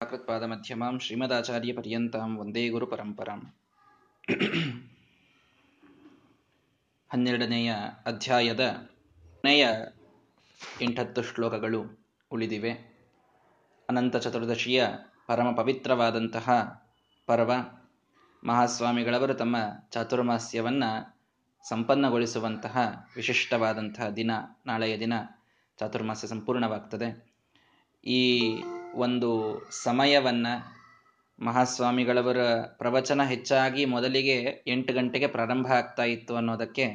ಮಧ್ಯಮಾಂ ಶ್ರೀಮದಾಚಾರ್ಯ ಪರ್ಯಂತಾಂ ವಂದೇ ಗುರು ಪರಂಪರಾಂ ಹನ್ನೆರಡನೆಯ ಅಧ್ಯಾಯದ ಕೊನೆಯ ಎಂಟತ್ತು ಶ್ಲೋಕಗಳು ಉಳಿದಿವೆ. ಅನಂತ ಚತುರ್ದಶಿಯ ಪರಮ ಪವಿತ್ರವಾದಂತಹ ಪರ್ವ. ಮಹಾಸ್ವಾಮಿಗಳವರು ತಮ್ಮ ಚಾತುರ್ಮಾಸ್ಯವನ್ನು ಸಂಪನ್ನಗೊಳಿಸುವಂತಹ ವಿಶಿಷ್ಟವಾದಂತಹ ದಿನ, ನಾಳೆಯ ದಿನ ಚಾತುರ್ಮಾಸ್ಯ ಸಂಪೂರ್ಣವಾಗ್ತದೆ. ಈ ಒಂದು ಸಮಯವನ್ನು ಮಹಾಸ್ವಾಮಿಗಳವರ ಪ್ರವಚನ ಹೆಚ್ಚಾಗಿ ಮೊದಲಿಗೆ ಎಂಟು ಗಂಟೆಗೆ ಪ್ರಾರಂಭ ಆಗ್ತಾ ಇತ್ತು ಅನ್ನೋದಕ್ಕೆ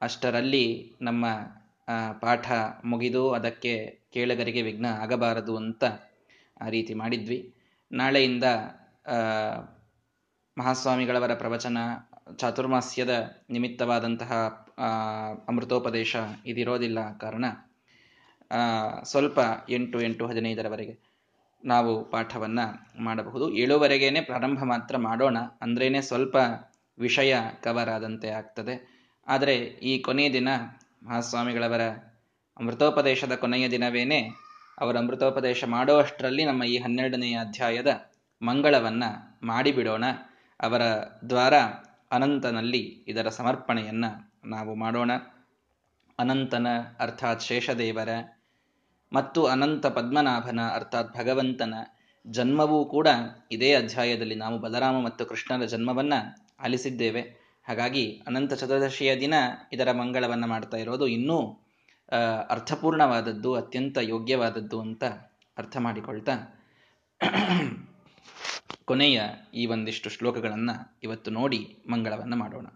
ಅಷ್ಟರಲ್ಲಿ ನಮ್ಮ ಪಾಠ ಮುಗಿದು ಅದಕ್ಕೆ ಕೇಳಗರಿಗೆ ವಿಘ್ನ ಆಗಬಾರದು ಅಂತ ಆ ರೀತಿ ಮಾಡಿದ್ವಿ. ನಾಳೆಯಿಂದ ಮಹಾಸ್ವಾಮಿಗಳವರ ಪ್ರವಚನ ಚಾತುರ್ಮಾಸ್ಯದ ನಿಮಿತ್ತವಾದಂತಹ ಅಮೃತೋಪದೇಶ ಇದಿರೋದಿಲ್ಲ ಕಾರಣ ಸ್ವಲ್ಪ ಎಂಟು ಎಂಟು ಹದಿನೈದರವರೆಗೆ. ನಾವು ಪಾಠವನ್ನು ಮಾಡಬಹುದು. ಏಳುವರೆಗೇನೆ ಪ್ರಾರಂಭ ಮಾತ್ರ ಮಾಡೋಣ. ಅಂದ್ರೇನೆ ಸ್ವಲ್ಪ ವಿಷಯ ಕವರ್ ಆದಂತೆ ಆಗ್ತದೆ. ಆದರೆ ಈ ಕೊನೆಯ ದಿನ ಮಹಾಸ್ವಾಮಿಗಳವರ ಅಮೃತೋಪದೇಶದ ಕೊನೆಯ ದಿನವೇನೆ ಅವರ ಅಮೃತೋಪದೇಶ ಮಾಡುವಷ್ಟರಲ್ಲಿ ನಮ್ಮ ಈ ಹನ್ನೆರಡನೆಯ ಅಧ್ಯಾಯದ ಮಂಗಳವನ್ನ ಮಾಡಿಬಿಡೋಣ. ಅವರ ದ್ವಾರ ಅನಂತನಲ್ಲಿ ಇದರ ಸಮರ್ಪಣೆಯನ್ನ ನಾವು ಮಾಡೋಣ. ಅನಂತನ ಅರ್ಥಾತ್ ಶೇಷದೇವರ ಮತ್ತು ಅನಂತ ಪದ್ಮನಾಭನ, ಅರ್ಥಾತ್ ಭಗವಂತನ ಜನ್ಮವೂ ಕೂಡ ಇದೇ ಅಧ್ಯಾಯದಲ್ಲಿ ನಾವು ಬಲರಾಮ ಮತ್ತು ಕೃಷ್ಣನ ಜನ್ಮವನ್ನ ಆಲಿಸಿದ್ದೇವೆ. ಹಾಗಾಗಿ ಅನಂತ ಚತುರ್ದಶಿಯ ದಿನ ಇದರ ಮಂಗಳವನ್ನ ಮಾಡ್ತಾ ಇರೋದು ಇನ್ನೂ ಅರ್ಥಪೂರ್ಣವಾದದ್ದು, ಅತ್ಯಂತ ಯೋಗ್ಯವಾದದ್ದು ಅಂತ ಅರ್ಥ ಮಾಡಿಕೊಳ್ತಾ. ಕೊನೆಯ ಈ ಒಂದಿಷ್ಟು ಶ್ಲೋಕಗಳನ್ನು ಇವತ್ತು ನೋಡಿ ಮಂಗಳವನ್ನ ಮಾಡೋಣ.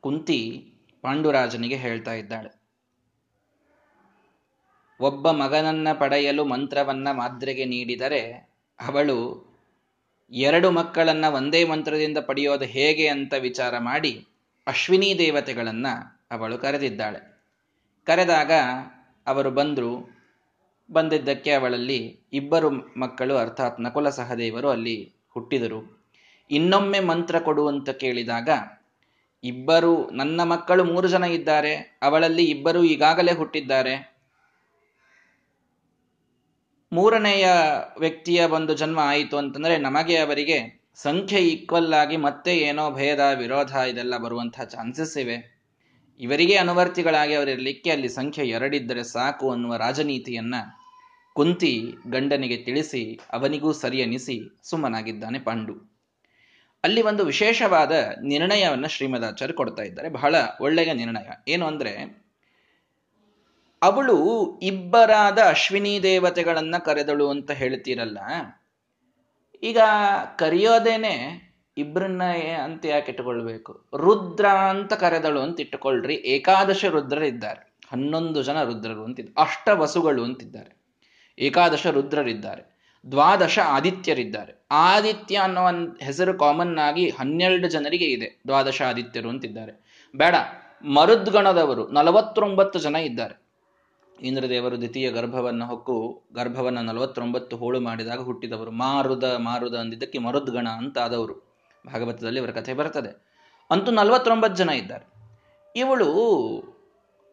ಕುಂತಿ ಪಾಂಡುರಾಜನಿಗೆ ಹೇಳ್ತಾ ಇದ್ದಾಳೆ. ಒಬ್ಬ ಮಗನನ್ನ ಪಡೆಯಲು ಮಂತ್ರವನ್ನ ಮಾದ್ರೆಗೆ ನೀಡಿದರೆ ಅವಳು ಎರಡು ಮಕ್ಕಳನ್ನ ಒಂದೇ ಮಂತ್ರದಿಂದ ಪಡೆಯೋದು ಹೇಗೆ ಅಂತ ವಿಚಾರ ಮಾಡಿ ಅಶ್ವಿನಿ ದೇವತೆಗಳನ್ನ ಅವಳು ಕರೆದಿದ್ದಾಳೆ. ಕರೆದಾಗ ಅವರು ಬಂದರು. ಬಂದಿದ್ದಕ್ಕೆ ಅವಳಲ್ಲಿ ಇಬ್ಬರು ಮಕ್ಕಳು ಅರ್ಥಾತ್ ನಕುಲ ಸಹದೇವರು ಅಲ್ಲಿ ಹುಟ್ಟಿದರು. ಇನ್ನೊಮ್ಮೆ ಮಂತ್ರ ಕೊಡು ಅಂತ ಕೇಳಿದಾಗ ಇಬ್ಬರು ನನ್ನ ಮಕ್ಕಳು ಮೂರು ಜನ ಇದ್ದಾರೆ, ಅವಳಲ್ಲಿ ಇಬ್ಬರು ಈಗಾಗಲೇ ಹುಟ್ಟಿದ್ದಾರೆ. ಮೂರನೆಯ ವ್ಯಕ್ತಿಯ ಒಂದು ಜನ್ಮ ಆಯಿತು ಅಂತಂದ್ರೆ ನಮಗೆ ಅವರಿಗೆ ಸಂಖ್ಯೆ ಈಕ್ವಲ್ ಆಗಿ ಮತ್ತೆ ಏನೋ ಭೇದ, ವಿರೋಧ ಇದೆಲ್ಲ ಬರುವಂತಹ ಚಾನ್ಸಸ್ ಇವೆ. ಇವರಿಗೆ ಅನುವರ್ತಿಗಳಾಗಿ ಅವರಿರಲಿಕ್ಕೆ ಅಲ್ಲಿ ಸಂಖ್ಯೆ ಎರಡಿದ್ದರೆ ಸಾಕು ಅನ್ನುವ ರಾಜನೀತಿಯನ್ನ ಕುಂತಿ ಗಂಡನಿಗೆ ತಿಳಿಸಿ, ಅವನಿಗೂ ಸರಿ ಅನಿಸಿ ಸುಮ್ಮನಾಗಿದ್ದಾನೆ ಪಾಂಡು. ಅಲ್ಲಿ ಒಂದು ವಿಶೇಷವಾದ ನಿರ್ಣಯವನ್ನು ಶ್ರೀಮದಾಚಾರ್ಯ ಕೊಡ್ತಾ ಇದ್ದಾರೆ. ಬಹಳ ಒಳ್ಳೆಯ ನಿರ್ಣಯ. ಏನು ಅಂದ್ರೆ, ಅವಳು ಇಬ್ಬರಾದ ಅಶ್ವಿನಿ ದೇವತೆಗಳನ್ನ ಕರೆದಳು ಅಂತ ಹೇಳ್ತೀರಲ್ಲ? ಈಗ ಕರೆಯೋದೇನೆ ಇಬ್ಬರನ್ನ ಅಂತ ಯಾಕೆ ಇಟ್ಟುಕೊಳ್ಬೇಕು? ರುದ್ರ ಅಂತ ಕರೆದಳು ಅಂತ ಇಟ್ಟುಕೊಳ್ರಿ. ಏಕಾದಶ ರುದ್ರರಿದ್ದಾರೆ. ಹನ್ನೊಂದು ಜನ ರುದ್ರರು ಅಂತಿದ್ದಾರೆ. ಅಷ್ಟ ವಸುಗಳು ಅಂತಿದ್ದಾರೆ. ಏಕಾದಶ ರುದ್ರರಿದ್ದಾರೆ. ದ್ವಾದಶ ಆದಿತ್ಯರಿದ್ದಾರೆ. ಆದಿತ್ಯ ಅನ್ನೋ ಹೆಸರು ಕಾಮನ್ ಆಗಿ ಹನ್ನೆರಡು ಜನರಿಗೆ ಇದೆ, ದ್ವಾದಶ ಆದಿತ್ಯರು ಅಂತಿದ್ದಾರೆ. ಬೇಡ, ಮರುದ್ಗಣದವರು ನಲವತ್ತೊಂಬತ್ತು ಜನ ಇದ್ದಾರೆ. ಇಂದ್ರದೇವರು ದ್ವಿತೀಯ ಗರ್ಭವನ್ನು ಹೊಕ್ಕು, ಗರ್ಭವನ್ನು ನಲವತ್ತೊಂಬತ್ತು ಹೋಳು ಮಾಡಿದಾಗ ಹುಟ್ಟಿದವರು. ಮಾರುದ ಮಾರುದ ಅಂದಿದ್ದಕ್ಕೆ ಮರುದ್ಗಣ ಅಂತ ಆದವರು ಭಾಗವತದಲ್ಲಿ ಇವರ ಕಥೆ ಬರ್ತದೆ. ಅಂತೂ ನಲವತ್ತೊಂಬತ್ತು ಜನ ಇದ್ದಾರೆ. ಇವಳು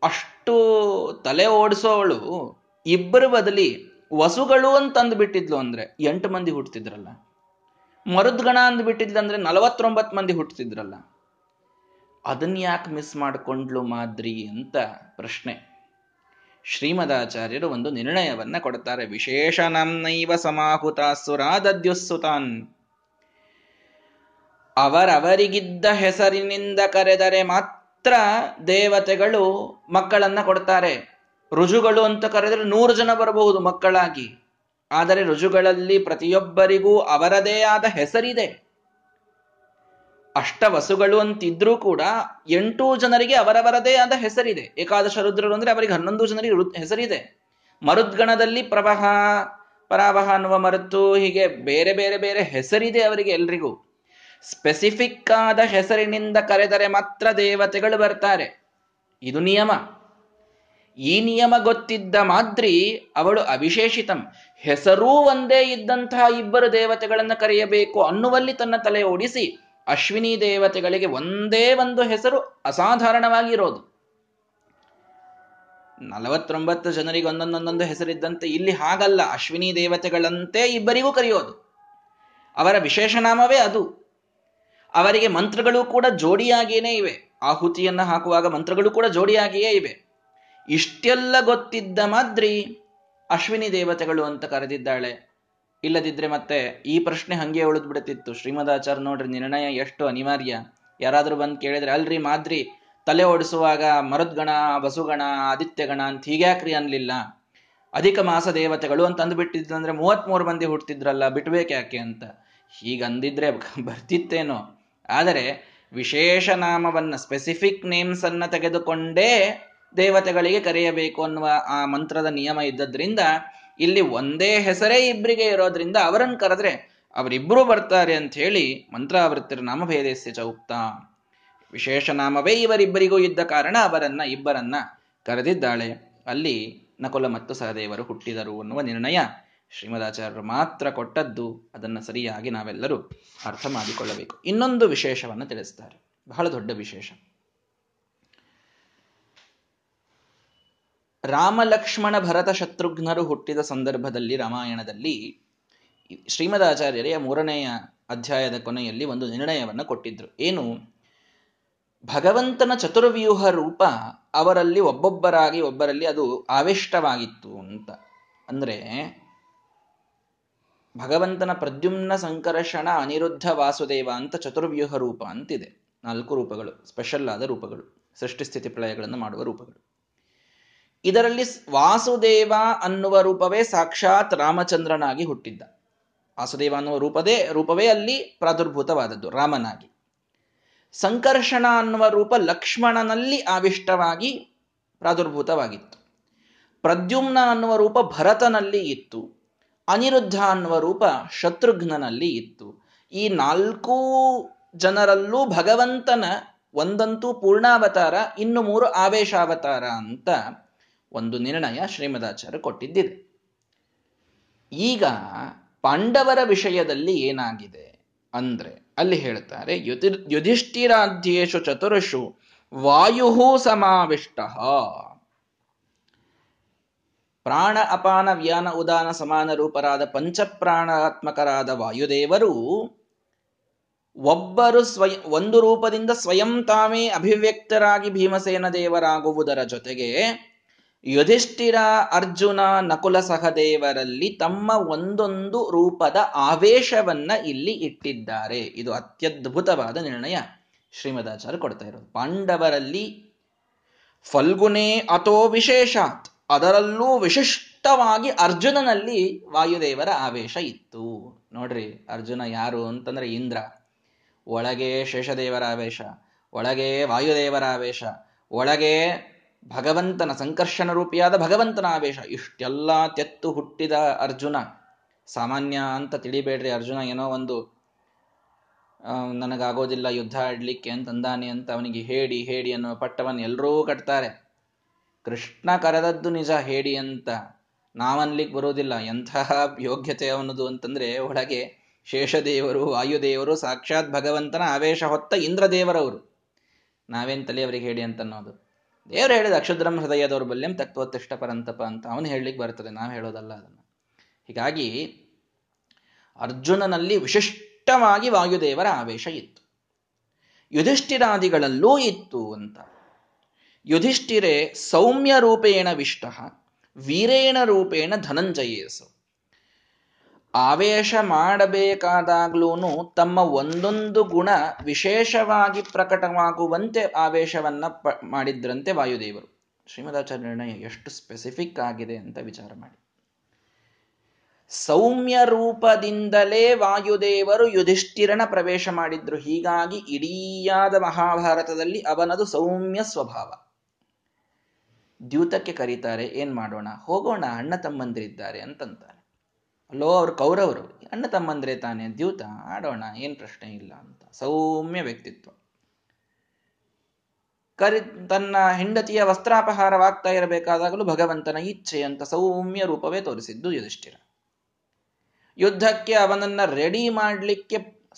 ಅಷ್ಟು ತಲೆ ಓಡಿಸೋವಳು, ಇಬ್ಬರ ಬದಲಿ ವಸುಗಳು ಅಂತ ಅಂದ್ಬಿಟ್ಟಿದ್ಲು ಅಂದ್ರೆ ಎಂಟು ಮಂದಿ ಹುಟ್ಟಿದ್ರಲ್ಲ ಮರುದ್ಗಣ ಅಂದ್ಬಿಟ್ಟಿದ್ಲು ಅಂದ್ರೆ ನಲವತ್ತೊಂಬತ್ತು ಮಂದಿ ಹುಟ್ಟಿದ್ರಲ್ಲ ಅದನ್ನ ಯಾಕೆ ಮಿಸ್ ಮಾಡಿಕೊಂಡ್ಲು ಮಾದ್ರಿ ಅಂತ ಪ್ರಶ್ನೆ. ಶ್ರೀಮದಾಚಾರ್ಯರು ಒಂದು ನಿರ್ಣಯವನ್ನ ಕೊಡ್ತಾರೆ. ವಿಶೇಷ ನಮ್ನೈವ ಸಮಾಹುತ ಸುರಾದದ್ಯುಸ್ಸುತಾನ್. ಅವರವರಿಗಿದ್ದ ಹೆಸರಿನಿಂದ ಕರೆದರೆ ಮಾತ್ರ ದೇವತೆಗಳು ಮಕ್ಕಳನ್ನ ಕೊಡ್ತಾರೆ. ರುಜುಗಳು ಅಂತ ಕರೆದರೆ ನೂರು ಜನ ಬರಬಹುದು ಮಕ್ಕಳಾಗಿ. ಆದರೆ ರುಜುಗಳಲ್ಲಿ ಪ್ರತಿಯೊಬ್ಬರಿಗೂ ಅವರದೇ ಆದ ಹೆಸರಿದೆ. ಅಷ್ಟ ವಸುಗಳು ಅಂತಿದ್ರೂ ಕೂಡ ಎಂಟು ಜನರಿಗೆ ಅವರವರದೇ ಆದ ಹೆಸರಿದೆ. ಏಕಾದಶ ರುದ್ರರು ಅಂದ್ರೆ ಅವರಿಗೆ ಹನ್ನೊಂದು ಜನರಿಗೆ ಹೆಸರಿದೆ. ಮರುದ್ಗಣದಲ್ಲಿ ಪ್ರವಾಹ, ಪರಾವಹ ಅನ್ನುವ ಮರುತ್ತು ಹೀಗೆ ಬೇರೆ ಬೇರೆ ಬೇರೆ ಹೆಸರಿದೆ ಅವರಿಗೆ ಎಲ್ರಿಗೂ. ಸ್ಪೆಸಿಫಿಕ್ ಆದ ಹೆಸರಿನಿಂದ ಕರೆದರೆ ಮಾತ್ರ ದೇವತೆಗಳು ಬರ್ತಾರೆ. ಇದು ನಿಯಮ. ಈ ನಿಯಮ ಗೊತ್ತಿದ್ದ ಮಾದ್ರಿ ಅವಳು ಅವಿಶೇಷಿತಂ. ಹೆಸರೂ ಒಂದೇ ಇದ್ದಂತಹ ಇಬ್ಬರು ದೇವತೆಗಳನ್ನು ಕರೆಯಬೇಕು ಅನ್ನುವಲ್ಲಿ ತನ್ನ ತಲೆ ಓಡಿಸಿ ಅಶ್ವಿನಿ ದೇವತೆಗಳಿಗೆ ಒಂದೇ ಒಂದು ಹೆಸರು ಅಸಾಧಾರಣವಾಗಿರೋದು. ನಲವತ್ತೊಂಬತ್ತು ಜನರಿಗೆ ಒಂದೊಂದೊಂದೊಂದು ಹೆಸರಿದ್ದಂತೆ ಇಲ್ಲಿ ಹಾಗಲ್ಲ, ಅಶ್ವಿನಿ ದೇವತೆಗಳಂತೆ ಇಬ್ಬರಿಗೂ ಕರೆಯೋದು. ಅವರ ವಿಶೇಷನಾಮವೇ ಅದು. ಅವರಿಗೆ ಮಂತ್ರಗಳು ಕೂಡ ಜೋಡಿಯಾಗಿಯೇ ಇವೆ. ಆಹುತಿಯನ್ನು ಹಾಕುವಾಗ ಮಂತ್ರಗಳು ಕೂಡ ಜೋಡಿಯಾಗಿಯೇ ಇವೆ. ಇಷ್ಟೆಲ್ಲ ಗೊತ್ತಿದ್ದ ಮಾದ್ರಿ ಅಶ್ವಿನಿ ದೇವತೆಗಳು ಅಂತ ಕರೆದಿದ್ದಾಳೆ. ಇಲ್ಲದಿದ್ರೆ ಮತ್ತೆ ಈ ಪ್ರಶ್ನೆ ಹಂಗೆ ಉಳಿದು ಬಿಡುತ್ತಿತ್ತು. ಶ್ರೀಮದಾಚಾರ್ಯ ನೋಡ್ರಿ, ನಿರ್ಣಯ ಎಷ್ಟು ಅನಿವಾರ್ಯ? ಯಾರಾದ್ರೂ ಬಂದು ಕೇಳಿದ್ರೆ, ಅಲ್ರಿ ಮಾದ್ರಿ, ತಲೆ ಓಡಿಸುವಾಗ ಮರುದ್ಗಣ ಬಸುಗಣ ಆದಿತ್ಯಗಣ ಅಂತ ಹೀಗ್ಯಾಕ್ರಿ ಅನ್ಲಿಲ್ಲ. ಅಧಿಕ ಮಾಸ ದೇವತೆಗಳು ಅಂತ ಅಂದ್ಬಿಟ್ಟಿದ್ದಂದ್ರೆ ಮೂವತ್ತ್ ಮೂರು ಮಂದಿ ಹುಟ್ಟಿದ್ರಲ್ಲ ಬಿಟ್ಬೇಕು ಯಾಕೆ ಅಂತ? ಹೀಗಂದಿದ್ರೆ ಬರ್ತಿತ್ತೇನೋ. ಆದರೆ ವಿಶೇಷ ನಾಮವನ್ನ ಸ್ಪೆಸಿಫಿಕ್ ನೇಮ್ಸ್ ಅನ್ನ ತೆಗೆದುಕೊಂಡೇ ದೇವತೆಗಳಿಗೆ ಕರೆಯಬೇಕು ಅನ್ನುವ ಆ ಮಂತ್ರದ ನಿಯಮ ಇದ್ದದ್ರಿಂದ ಇಲ್ಲಿ ಒಂದೇ ಹೆಸರೇ ಇಬ್ಬರಿಗೆ ಇರೋದ್ರಿಂದ ಅವರನ್ನು ಕರೆದ್ರೆ ಅವರಿಬ್ಬರೂ ಬರ್ತಾರೆ ಅಂತ ಹೇಳಿ ಮಂತ್ರಾವೃತ್ತಿರ ನಾಮಭೇದಸ್ಯ ಚೌಕ್ತ ವಿಶೇಷ ನಾಮವೇ ಇವರಿಬ್ಬರಿಗೂ ಇದ್ದ ಕಾರಣ ಅವರನ್ನ ಇಬ್ಬರನ್ನ ಕರೆದಿದ್ದಾಳೆ. ಅಲ್ಲಿ ನಕುಲ ಮತ್ತು ಸಹದೇವರು ಹುಟ್ಟಿದರು ಅನ್ನುವ ನಿರ್ಣಯ ಶ್ರೀಮದಾಚಾರ್ಯರು ಮಾತ್ರ ಕೊಟ್ಟದ್ದು. ಅದನ್ನು ಸರಿಯಾಗಿ ನಾವೆಲ್ಲರೂ ಅರ್ಥ ಮಾಡಿಕೊಳ್ಳಬೇಕು. ಇನ್ನೊಂದು ವಿಶೇಷವನ್ನು ತಿಳಿಸ್ತಾರೆ. ಬಹಳ ದೊಡ್ಡ ವಿಶೇಷ. ರಾಮಲಕ್ಷ್ಮಣ ಭರತ ಶತ್ರುಘ್ನರು ಹುಟ್ಟಿದ ಸಂದರ್ಭದಲ್ಲಿ ರಾಮಾಯಣದಲ್ಲಿ ಶ್ರೀಮದಾಚಾರ್ಯರೇ ಮೂರನೆಯ ಅಧ್ಯಾಯದ ಕೊನೆಯಲ್ಲಿ ಒಂದು ನಿರ್ಣಯವನ್ನು ಕೊಟ್ಟಿದ್ರು. ಏನು? ಭಗವಂತನ ಚತುರ್ವ್ಯೂಹ ರೂಪ ಅವರಲ್ಲಿ ಒಬ್ಬೊಬ್ಬರಾಗಿ ಒಬ್ಬರಲ್ಲಿ ಅದು ಆವಿಷ್ಟವಾಗಿತ್ತು ಅಂತ. ಅಂದ್ರೆ ಭಗವಂತನ ಪ್ರದ್ಯುಮ್ನ ಸಂಕರ್ಷಣ ಅನಿರುದ್ಧ ವಾಸುದೇವ ಅಂತ ಚತುರ್ವ್ಯೂಹ ರೂಪ ಅಂತಿದೆ. ನಾಲ್ಕು ರೂಪಗಳು, ಸ್ಪೆಷಲ್ ಆದ ರೂಪಗಳು, ಸೃಷ್ಟಿ ಸ್ಥಿತಿ ಪ್ರಳಯಗಳನ್ನು ಮಾಡುವ ರೂಪಗಳು. ಇದರಲ್ಲಿ ವಾಸುದೇವ ಅನ್ನುವ ರೂಪವೇ ಸಾಕ್ಷಾತ್ ರಾಮಚಂದ್ರನಾಗಿ ಹುಟ್ಟಿದ್ದ. ವಾಸುದೇವ ಅನ್ನುವ ರೂಪದೇ, ರೂಪವೇ ಅಲ್ಲಿ ಪ್ರಾದುರ್ಭೂತವಾದದ್ದು, ರಾಮನಾಗಿ. ಸಂಕರ್ಷಣ ಅನ್ನುವ ರೂಪ ಲಕ್ಷ್ಮಣನಲ್ಲಿ ಆವಿಷ್ಟವಾಗಿ ಪ್ರಾದುರ್ಭೂತವಾಗಿತ್ತು. ಪ್ರದ್ಯುಮ್ನ ಅನ್ನುವ ರೂಪ ಭರತನಲ್ಲಿ ಇತ್ತು. ಅನಿರುದ್ಧ ಅನ್ನುವ ರೂಪ ಶತ್ರುಘ್ನಲ್ಲಿ ಇತ್ತು. ಈ ನಾಲ್ಕೂ ಜನರಲ್ಲೂ ಭಗವಂತನ ಒಂದಂತೂ ಪೂರ್ಣಾವತಾರ, ಇನ್ನು ಮೂರು ಆವೇಶಾವತಾರ ಅಂತ ಒಂದು ನಿರ್ಣಯ ಶ್ರೀಮದಾಚಾರ್ಯ ಕೊಟ್ಟಿದ್ದಿದೆ. ಈಗ ಪಾಂಡವರ ವಿಷಯದಲ್ಲಿ ಏನಾಗಿದೆ ಅಂದ್ರೆ ಅಲ್ಲಿ ಹೇಳ್ತಾರೆ, ಯುತಿ, ಯುಧಿಷ್ಠಿರಾಧ್ಯೇಶು ಚತುರ್ಷು ವಾಯು ಸಮಾವಿಷ್ಟ. ಪ್ರಾಣ ಅಪಾನ ವ್ಯಾನ ಉದಾನ ಸಮಾನ ರೂಪರಾದ ಪಂಚಪ್ರಾಣಾತ್ಮಕರಾದ ವಾಯುದೇವರು ಒಬ್ಬರು ಸ್ವಯ, ಒಂದು ರೂಪದಿಂದ ಸ್ವಯಂ ತಾವೇ ಅಭಿವ್ಯಕ್ತರಾಗಿ ಭೀಮಸೇನ ದೇವರಾಗುವುದರ ಜೊತೆಗೆ ಯುಧಿಷ್ಠಿರ, ಅರ್ಜುನ, ನಕುಲ ಸಹದೇವರಲ್ಲಿ ತಮ್ಮ ಒಂದೊಂದು ರೂಪದ ಆವೇಶವನ್ನ ಇಲ್ಲಿ ಇಟ್ಟಿದ್ದಾರೆ. ಇದು ಅತ್ಯದ್ಭುತವಾದ ನಿರ್ಣಯ. ಶ್ರೀಮದಾಚಾರ್ಯ ಕೊಡ್ತಾ ಇರೋದು. ಪಾಂಡವರಲ್ಲಿ ಫಲ್ಗುನೇ ಅಥೋ ವಿಶೇಷಾತ್. ಅದರಲ್ಲೂ ವಿಶಿಷ್ಟವಾಗಿ ಅರ್ಜುನನಲ್ಲಿ ವಾಯುದೇವರ ಆವೇಶ ಇತ್ತು. ನೋಡ್ರಿ, ಅರ್ಜುನ ಯಾರು ಅಂತಂದ್ರೆ ಇಂದ್ರ. ಒಳಗೆ ಶೇಷದೇವರ ಆವೇಶ, ಒಳಗೆ ವಾಯುದೇವರ ಆವೇಶ, ಒಳಗೆ ಭಗವಂತನ ಸಂಕರ್ಷಣ ರೂಪಿಯಾದ ಭಗವಂತನ ಆವೇಶ. ಇಷ್ಟೆಲ್ಲ ತೆತ್ತು ಹುಟ್ಟಿದ ಅರ್ಜುನ, ಸಾಮಾನ್ಯ ಅಂತ ತಿಳಿಬೇಡ್ರಿ ಅರ್ಜುನ, ಏನೋ ಒಂದು ನನಗಾಗೋದಿಲ್ಲ, ಯುದ್ಧ ಆಡ್ಲಿಕ್ಕೆ ಅಂತಂದಾನೆ ಅಂತ ಅವನಿಗೆ ಹೇಳಿ ಹೇಳಿ ಅನ್ನೋ ಪಟ್ಟವನ್ನು ಎಲ್ಲರೂ ಕಟ್ತಾರೆ. ಕೃಷ್ಣ ಕರೆದದ್ದು ನಿಜ, ಹೇಳಿ ಅಂತ. ನಾವನ್ಲಿಕ್ಕೆ ಬರೋದಿಲ್ಲ. ಎಂತಹ ಯೋಗ್ಯತೆ ಅವನದು ಅಂತಂದ್ರೆ ಒಳಗೆ ಶೇಷದೇವರು, ವಾಯುದೇವರು, ಸಾಕ್ಷಾತ್ ಭಗವಂತನ ಆವೇಶ ಹೊತ್ತ ಇಂದ್ರದೇವರವರು. ನಾವೇನು ತಲೆಯವರಿಗೆ ಹೇಳಿ ಅಂತ ಅನ್ನೋದು. ದೇವರು ಹೇಳಿದ ಅಕ್ಷುದ್ರಂ ಹೃದಯ ದೌರ್ಬಲ್ಯಂ ತತ್ವತ್ತಿಷ್ಟ ಪರಂತಪ ಅಂತ ಅವನು ಹೇಳಲಿಕ್ಕೆ ಬರ್ತದೆ, ನಾವು ಹೇಳೋದಲ್ಲ ಅದನ್ನು. ಹೀಗಾಗಿ ಅರ್ಜುನನಲ್ಲಿ ವಿಶಿಷ್ಟವಾಗಿ ವಾಯುದೇವರ ಆವೇಶ ಇತ್ತು. ಯುಧಿಷ್ಠಿರಾದಿಗಳಲ್ಲೂ ಇತ್ತು ಅಂತ. ಯುಧಿಷ್ಠಿರೇ ಸೌಮ್ಯ ರೂಪೇಣ ವಿಷ್ಟ, ವೀರೇಣ ರೂಪೇಣ ಧನಂಜಯೇಸು. ಆವೇಶ ಮಾಡಬೇಕಾದಾಗ್ಲೂ ತಮ್ಮ ಒಂದೊಂದು ಗುಣ ವಿಶೇಷವಾಗಿ ಪ್ರಕಟವಾಗುವಂತೆ ಆವೇಶವನ್ನ ಪ, ಮಾಡಿದ್ರಂತೆ ವಾಯುದೇವರು. ಶ್ರೀಮದಾಚಾರ್ಯ ಎಷ್ಟು ಸ್ಪೆಸಿಫಿಕ್ ಆಗಿದೆ ಅಂತ ವಿಚಾರ ಮಾಡಿ. ಸೌಮ್ಯ ರೂಪದಿಂದಲೇ ವಾಯುದೇವರು ಯುಧಿಷ್ಠಿರನ ಪ್ರವೇಶ ಮಾಡಿದ್ರು. ಹೀಗಾಗಿ ಇಡೀಯಾದ ಮಹಾಭಾರತದಲ್ಲಿ ಅವನದು ಸೌಮ್ಯ ಸ್ವಭಾವ. ದ್ಯೂತಕ್ಕೆ ಕರೀತಾರೆ, ಏನ್ ಮಾಡೋಣ? ಹೋಗೋಣ, ಅಣ್ಣ ತಮ್ಮಂದಿರಿದ್ದಾರೆ ಅಂತಂತಾರೆ. ಅಲ್ಲೋ ಅವರು ಕೌರವರು, ಅಣ್ಣ ತಮ್ಮಂದ್ರೆ ತಾನೇ ದ್ಯೂತ, ಆಡೋಣ, ಏನ್ ಪ್ರಶ್ನೆ ಇಲ್ಲ ಅಂತ. ಸೌಮ್ಯ ವ್ಯಕ್ತಿತ್ವ. ಕರಿ, ತನ್ನ ಹೆಂಡತಿಯ ವಸ್ತ್ರಾಪಹಾರವಾಗ್ತಾ ಇರಬೇಕಾದಾಗಲೂ ಭಗವಂತನ ಇಚ್ಛೆ ಅಂತ ಸೌಮ್ಯ ರೂಪವೇ ತೋರಿಸಿದ್ದು ಯುಧಿಷ್ಠಿರ. ಯುದ್ಧಕ್ಕೆ ಅವನನ್ನ ರೆಡಿ ಮಾಡಲಿಕ್ಕೆ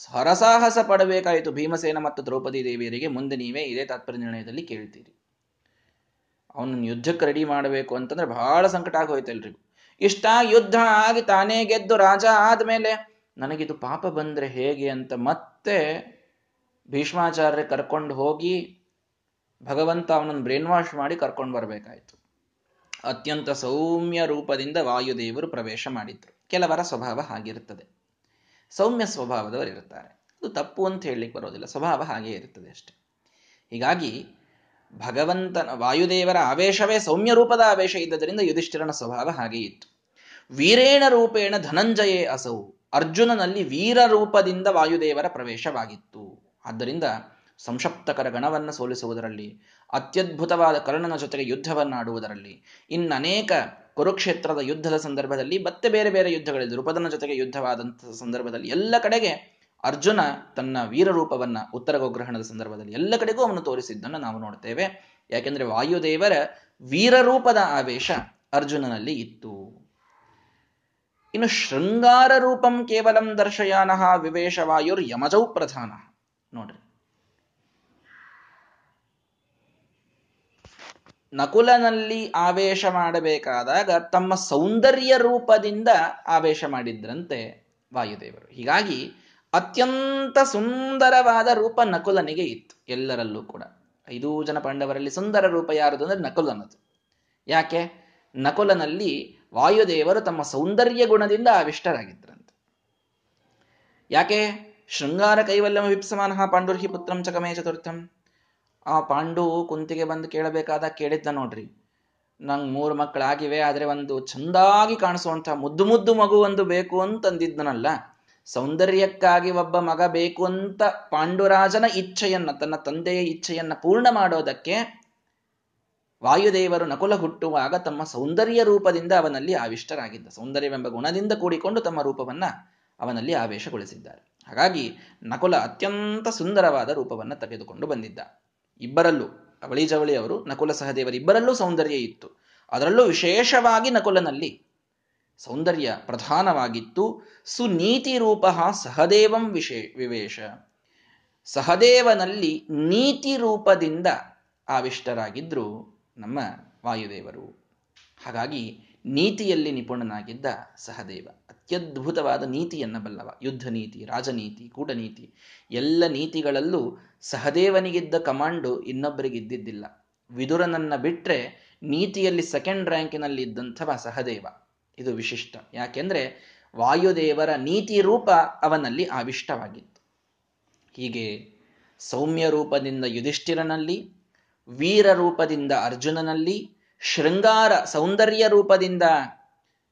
ಹರಸಾಹಸ ಪಡಬೇಕಾಯಿತು ಭೀಮಸೇನ ಮತ್ತು ದ್ರೌಪದಿ ದೇವಿಯರಿಗೆ. ಮುಂದೆ ನೀವೇ ಇದೇ ತಾತ್ಪರ್ಯ ನಿರ್ಣಯದಲ್ಲಿ ಕೇಳ್ತೀರಿ. ಅವನನ್ನು ಯುದ್ಧಕ್ಕೆ ರೆಡಿ ಮಾಡಬೇಕು ಅಂತಂದ್ರೆ ಬಹಳ ಸಂಕಟ ಆಗೋಯ್ತು ಇಷ್ಟ ಯುದ್ಧ ಆಗಿ ತಾನೇ ಗೆದ್ದು ರಾಜ ಆದ್ಮೇಲೆ ನನಗಿದು ಪಾಪ ಬಂದ್ರೆ ಹೇಗೆ ಅಂತ ಮತ್ತೆ ಭೀಷ್ಮಾಚಾರ್ಯ ಕರ್ಕೊಂಡು ಹೋಗಿ ಭಗವಂತ ಅವನನ್ನು ಬ್ರೇನ್ ವಾಶ್ ಮಾಡಿ ಕರ್ಕೊಂಡು ಬರಬೇಕಾಯ್ತು. ಅತ್ಯಂತ ಸೌಮ್ಯ ರೂಪದಿಂದ ವಾಯುದೇವರು ಪ್ರವೇಶ ಮಾಡಿದ್ರು. ಕೆಲವರ ಸ್ವಭಾವ ಹಾಗಿರುತ್ತದೆ. ಸೌಮ್ಯ ಸ್ವಭಾವದವರು ಇರುತ್ತಾರೆ ಅದು ತಪ್ಪು ಅಂತ ಹೇಳಲಿಕ್ಕೆ ಬರೋದಿಲ್ಲ. ಸ್ವಭಾವ ಹಾಗೆ ಇರುತ್ತದೆ ಅಷ್ಟೆ. ಹೀಗಾಗಿ ಭಗವಂತನ, ವಾಯುದೇವರ ಆವೇಶವೇ ಸೌಮ್ಯ ರೂಪದ ಆವೇಶ ಇದ್ದದರಿಂದ ಯುಧಿಷ್ಠಿರನ ಸ್ವಭಾವ ಹಾಗೆ ಇತ್ತು. ವೀರೇಣ ರೂಪೇಣ ಧನಂಜಯೇ ಅಸೌ, ಅರ್ಜುನನಲ್ಲಿ ವೀರ ರೂಪದಿಂದ ವಾಯುದೇವರ ಪ್ರವೇಶವಾಗಿತ್ತು. ಆದ್ದರಿಂದ ಸಂಶಪ್ತಕರ ಗಣವನ್ನು ಸೋಲಿಸುವುದರಲ್ಲಿ, ಅತ್ಯದ್ಭುತವಾದ ಕರ್ಣನ ಜೊತೆಗೆ ಯುದ್ಧವನ್ನಾಡುವುದರಲ್ಲಿ, ಇನ್ನನೇಕ ಕುರುಕ್ಷೇತ್ರದ ಯುದ್ಧದ ಸಂದರ್ಭದಲ್ಲಿ, ಮತ್ತೆ ಬೇರೆ ಬೇರೆ ಯುದ್ಧಗಳಲ್ಲಿ ರೂಪದನ ಜೊತೆಗೆ ಯುದ್ಧವಾದಂತಹ ಸಂದರ್ಭದಲ್ಲಿ ಎಲ್ಲ ಕಡೆಗೆ ಅರ್ಜುನ ತನ್ನ ವೀರರೂಪವನ್ನ ಉತ್ತರ ಗೋಗ್ರಹಣದ ಸಂದರ್ಭದಲ್ಲಿ ಎಲ್ಲ ಕಡೆಗೂ ಅವನು ತೋರಿಸಿದ್ದನ್ನು ನಾವು ನೋಡ್ತೇವೆ. ಯಾಕೆಂದ್ರೆ ವಾಯುದೇವರ ವೀರರೂಪದ ಆವೇಶ ಅರ್ಜುನನಲ್ಲಿ ಇತ್ತು. ಇನ್ನು ಶೃಂಗಾರ ರೂಪಂ ಕೇವಲಂ ದರ್ಶಯಾನಃ ವಿವೇಶ ವಾಯುರ್ ಯಮಜೌ ಪ್ರಧಾನ. ನೋಡ್ರಿ. ನಕುಲನಲ್ಲಿ ಆವೇಶ ಮಾಡಬೇಕಾದಾಗ ತಮ್ಮ ಸೌಂದರ್ಯ ರೂಪದಿಂದ ಆವೇಶ ಮಾಡಿದ್ರಂತೆ ವಾಯುದೇವರು. ಹೀಗಾಗಿ ಅತ್ಯಂತ ಸುಂದರವಾದ ರೂಪ ನಕುಲನಿಗೆ ಇತ್ತು, ಎಲ್ಲರಲ್ಲೂ ಕೂಡ. ಐದೂ ಜನ ಪಾಂಡವರಲ್ಲಿ ಸುಂದರ ರೂಪ ಯಾರದು ಅಂದ್ರೆ ನಕುಲನದು. ಯಾಕೆ? ನಕುಲನಲ್ಲಿ ವಾಯುದೇವರು ತಮ್ಮ ಸೌಂದರ್ಯ ಗುಣದಿಂದ ಆವಿಷ್ಟರಾಗಿದ್ದರಂತೆ ಯಾಕೆ? ಶೃಂಗಾರ ಕೈವಲ್ಯಮ ವಿಪ್ಸಮಾನಃ ಪಾಂಡುರ್ಹಿ ಪುತ್ರಂ ಚಕಮೇ ಚತುರ್ಥಂ. ಆ ಪಾಂಡು ಕುಂತಿಗೆ ಬಂದು ಕೇಳಬೇಕಾದ ಕೇಳಿದ್ದ ನೋಡ್ರಿ. ನಂಗೆ ಮೂರು ಮಕ್ಕಳಾಗಿವೆ ಆದರೆ ಒಂದು ಚಂದಾಗಿ ಕಾಣಿಸುವಂತ ಮುದ್ದು ಮುದ್ದು ಮಗು ಒಂದು ಬೇಕು ಅಂತಂದಿದ್ದನಲ್ಲ ಸೌಂದರ್ಯಕ್ಕಾಗಿ ಒಬ್ಬ ಮಗ ಬೇಕು ಅಂತ ಪಾಂಡುರಾಜನ ಇಚ್ಛೆಯನ್ನ, ತನ್ನ ತಂದೆಯ ಇಚ್ಛೆಯನ್ನ ಪೂರ್ಣ ಮಾಡೋದಕ್ಕೆ ವಾಯುದೇವರು ನಕುಲ ಹುಟ್ಟುವಾಗ ತಮ್ಮ ಸೌಂದರ್ಯ ರೂಪದಿಂದ ಅವನಲ್ಲಿ ಆವಿಷ್ಟರಾಗಿದ್ದ, ಸೌಂದರ್ಯವೆಂಬ ಗುಣದಿಂದ ಕೂಡಿಕೊಂಡು ತಮ್ಮ ರೂಪವನ್ನ ಅವನಲ್ಲಿ ಆವೇಶಗೊಳಿಸಿದ್ದಾರೆ. ಹಾಗಾಗಿ ನಕುಲ ಅತ್ಯಂತ ಸುಂದರವಾದ ರೂಪವನ್ನು ತೆಗೆದುಕೊಂಡು ಬಂದಿದ್ದ. ಇಬ್ಬರಲ್ಲೂ, ಅವಳಿ ಜವಳಿ ಅವರು ನಕುಲ ಸಹದೇವರಿಬ್ಬರಲ್ಲೂ ಸೌಂದರ್ಯ ಇತ್ತು. ಅದರಲ್ಲೂ ವಿಶೇಷವಾಗಿ ನಕುಲನಲ್ಲಿ ಸೌಂದರ್ಯ ಪ್ರಧಾನವಾಗಿತ್ತು. ಸುನೀತಿ ರೂಪ ಸಹದೇವಂ ವಿಶೇ, ವಿವೇಶ. ಸಹದೇವನಲ್ಲಿ ನೀತಿ ರೂಪದಿಂದ ಆವಿಷ್ಟರಾಗಿದ್ದರು ನಮ್ಮ ವಾಯುದೇವರು. ಹಾಗಾಗಿ ನೀತಿಯಲ್ಲಿ ನಿಪುಣನಾಗಿದ್ದ ಸಹದೇವ. ಅತ್ಯದ್ಭುತವಾದ ನೀತಿಯನ್ನ ಬಲ್ಲವ. ಯುದ್ಧ ನೀತಿ, ರಾಜನೀತಿ ಕೂಟನೀತಿ ಎಲ್ಲ ನೀತಿಗಳಲ್ಲೂ ಸಹದೇವನಿಗಿದ್ದ ಕಮಾಂಡು ಇನ್ನೊಬ್ಬರಿಗೆ ಇದ್ದಿದ್ದಿಲ್ಲ ವಿದುರನನ್ನ ಬಿಟ್ರೆ ನೀತಿಯಲ್ಲಿ ಸೆಕೆಂಡ್ ರ್ಯಾಂಕಿನಲ್ಲಿ ಇದ್ದಂಥವ ಸಹದೇವ. ಇದು ವಿಶಿಷ್ಟ. ಯಾಕೆಂದ್ರೆ ವಾಯುದೇವರ ನೀತಿ ರೂಪ ಅವನಲ್ಲಿ ಆವಿಷ್ಟವಾಗಿತ್ತು. ಹೀಗೆ ಸೌಮ್ಯ ರೂಪದಿಂದ ಯುಧಿಷ್ಠಿರನಲ್ಲಿ, ವೀರ ರೂಪದಿಂದ ಅರ್ಜುನನಲ್ಲಿ, ಶೃಂಗಾರ ಸೌಂದರ್ಯ ರೂಪದಿಂದ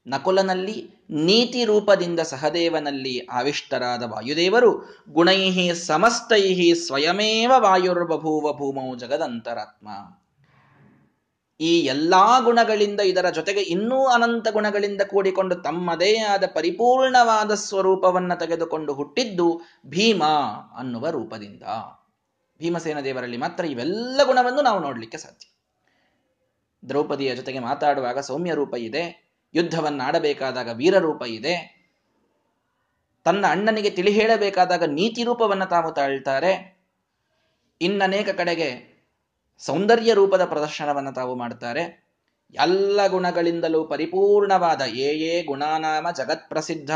ನಕುಲನಲ್ಲಿ, ನೀತಿ ರೂಪದಿಂದ ಸಹದೇವನಲ್ಲಿ ಆವಿಷ್ಟರಾದ ವಾಯುದೇವರು ಗುಣೈಹಿ ಸಮಸ್ತೈಹಿ ಸ್ವಯಮೇವ ವಾಯುರ್ಬಭೂವ ಭೂಮೌ ಜಗದಂತರಾತ್ಮ. ಈ ಎಲ್ಲಾ ಗುಣಗಳಿಂದ ಇದರ ಜೊತೆಗೆ ಇನ್ನೂ ಅನಂತ ಗುಣಗಳಿಂದ ಕೂಡಿಕೊಂಡು ತಮ್ಮದೇ ಆದ ಪರಿಪೂರ್ಣವಾದ ಸ್ವರೂಪವನ್ನು ತೆಗೆದುಕೊಂಡು ಹುಟ್ಟಿದ್ದು ಭೀಮ ಅನ್ನುವ ರೂಪದಿಂದ. ಭೀಮಸೇನ ದೇವರಲ್ಲಿ ಮಾತ್ರ ಇವೆಲ್ಲ ಗುಣವನ್ನು ನಾವು ನೋಡಲಿಕ್ಕೆ ಸಾಧ್ಯ. ದ್ರೌಪದಿಯ ಜೊತೆಗೆ ಮಾತಾಡುವಾಗ ಸೌಮ್ಯ ರೂಪ ಇದೆ, ಯುದ್ಧವನ್ನಾಡಬೇಕಾದಾಗ ವೀರರೂಪ ಇದೆ, ತನ್ನ ಅಣ್ಣನಿಗೆ ತಿಳಿ ಹೇಳಬೇಕಾದಾಗ ನೀತಿ ರೂಪವನ್ನು ತಾವು ತಾಳ್ತಾರೆ, ಇನ್ನನೇಕ ಕಡೆಗೆ ಸೌಂದರ್ಯ ರೂಪದ ಪ್ರದರ್ಶನವನ್ನು ತಾವು ಮಾಡ್ತಾರೆ. ಎಲ್ಲ ಗುಣಗಳಿಂದಲೂ ಪರಿಪೂರ್ಣವಾದ ಏ ಏ ಗುಣಾನಾಮ ಜಗತ್ಪ್ರಸಿದ್ಧ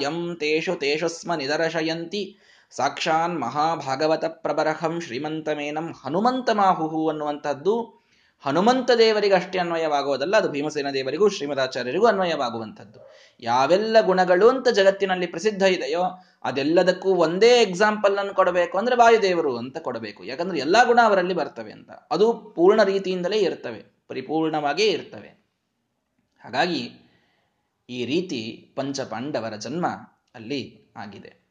ಯಂ, ತೇಷು, ತೇಷಸ್ಮ, ನಿದರ್ಶಯಂತಿ, ಸಾಕ್ಷಾನ್ ಮಹಾಭಾಗವತ ಪ್ರಬರಹಂ, ಶ್ರೀಮಂತಮೇನಂ ಹನುಮಂತ ಮಾಹುಹು ಅನ್ನುವಂಥದ್ದು ಹನುಮಂತ ದೇವರಿಗೆ ಅಷ್ಟೇ ಅನ್ವಯವಾಗುವುದಲ್ಲ, ಅದು ಭೀಮಸೇನ ದೇವರಿಗೂ ಶ್ರೀಮದಾಚಾರ್ಯರಿಗೂ ಅನ್ವಯವಾಗುವಂಥದ್ದು. ಯಾವೆಲ್ಲ ಗುಣಗಳು ಅಂತ ಜಗತ್ತಿನಲ್ಲಿ ಪ್ರಸಿದ್ಧ ಇದೆಯೋ ಅದೆಲ್ಲದಕ್ಕೂ ಒಂದೇ ಎಕ್ಸಾಂಪಲ್ ಅನ್ನು ಕೊಡಬೇಕು ಅಂದ್ರೆ ವಾಯುದೇವರು ಅಂತ ಕೊಡಬೇಕು. ಯಾಕಂದ್ರೆ ಎಲ್ಲಾ ಗುಣ ಅವರಲ್ಲಿ ಬರ್ತವೆ ಅಂತ. ಅದು ಪೂರ್ಣ ರೀತಿಯಿಂದಲೇ ಇರ್ತವೆ, ಪರಿಪೂರ್ಣವಾಗೇ ಇರ್ತವೆ. ಹಾಗಾಗಿ ಈ ರೀತಿ ಪಂಚಪಾಂಡವರ ಜನ್ಮ ಅಲ್ಲಿ ಆಗಿದೆ.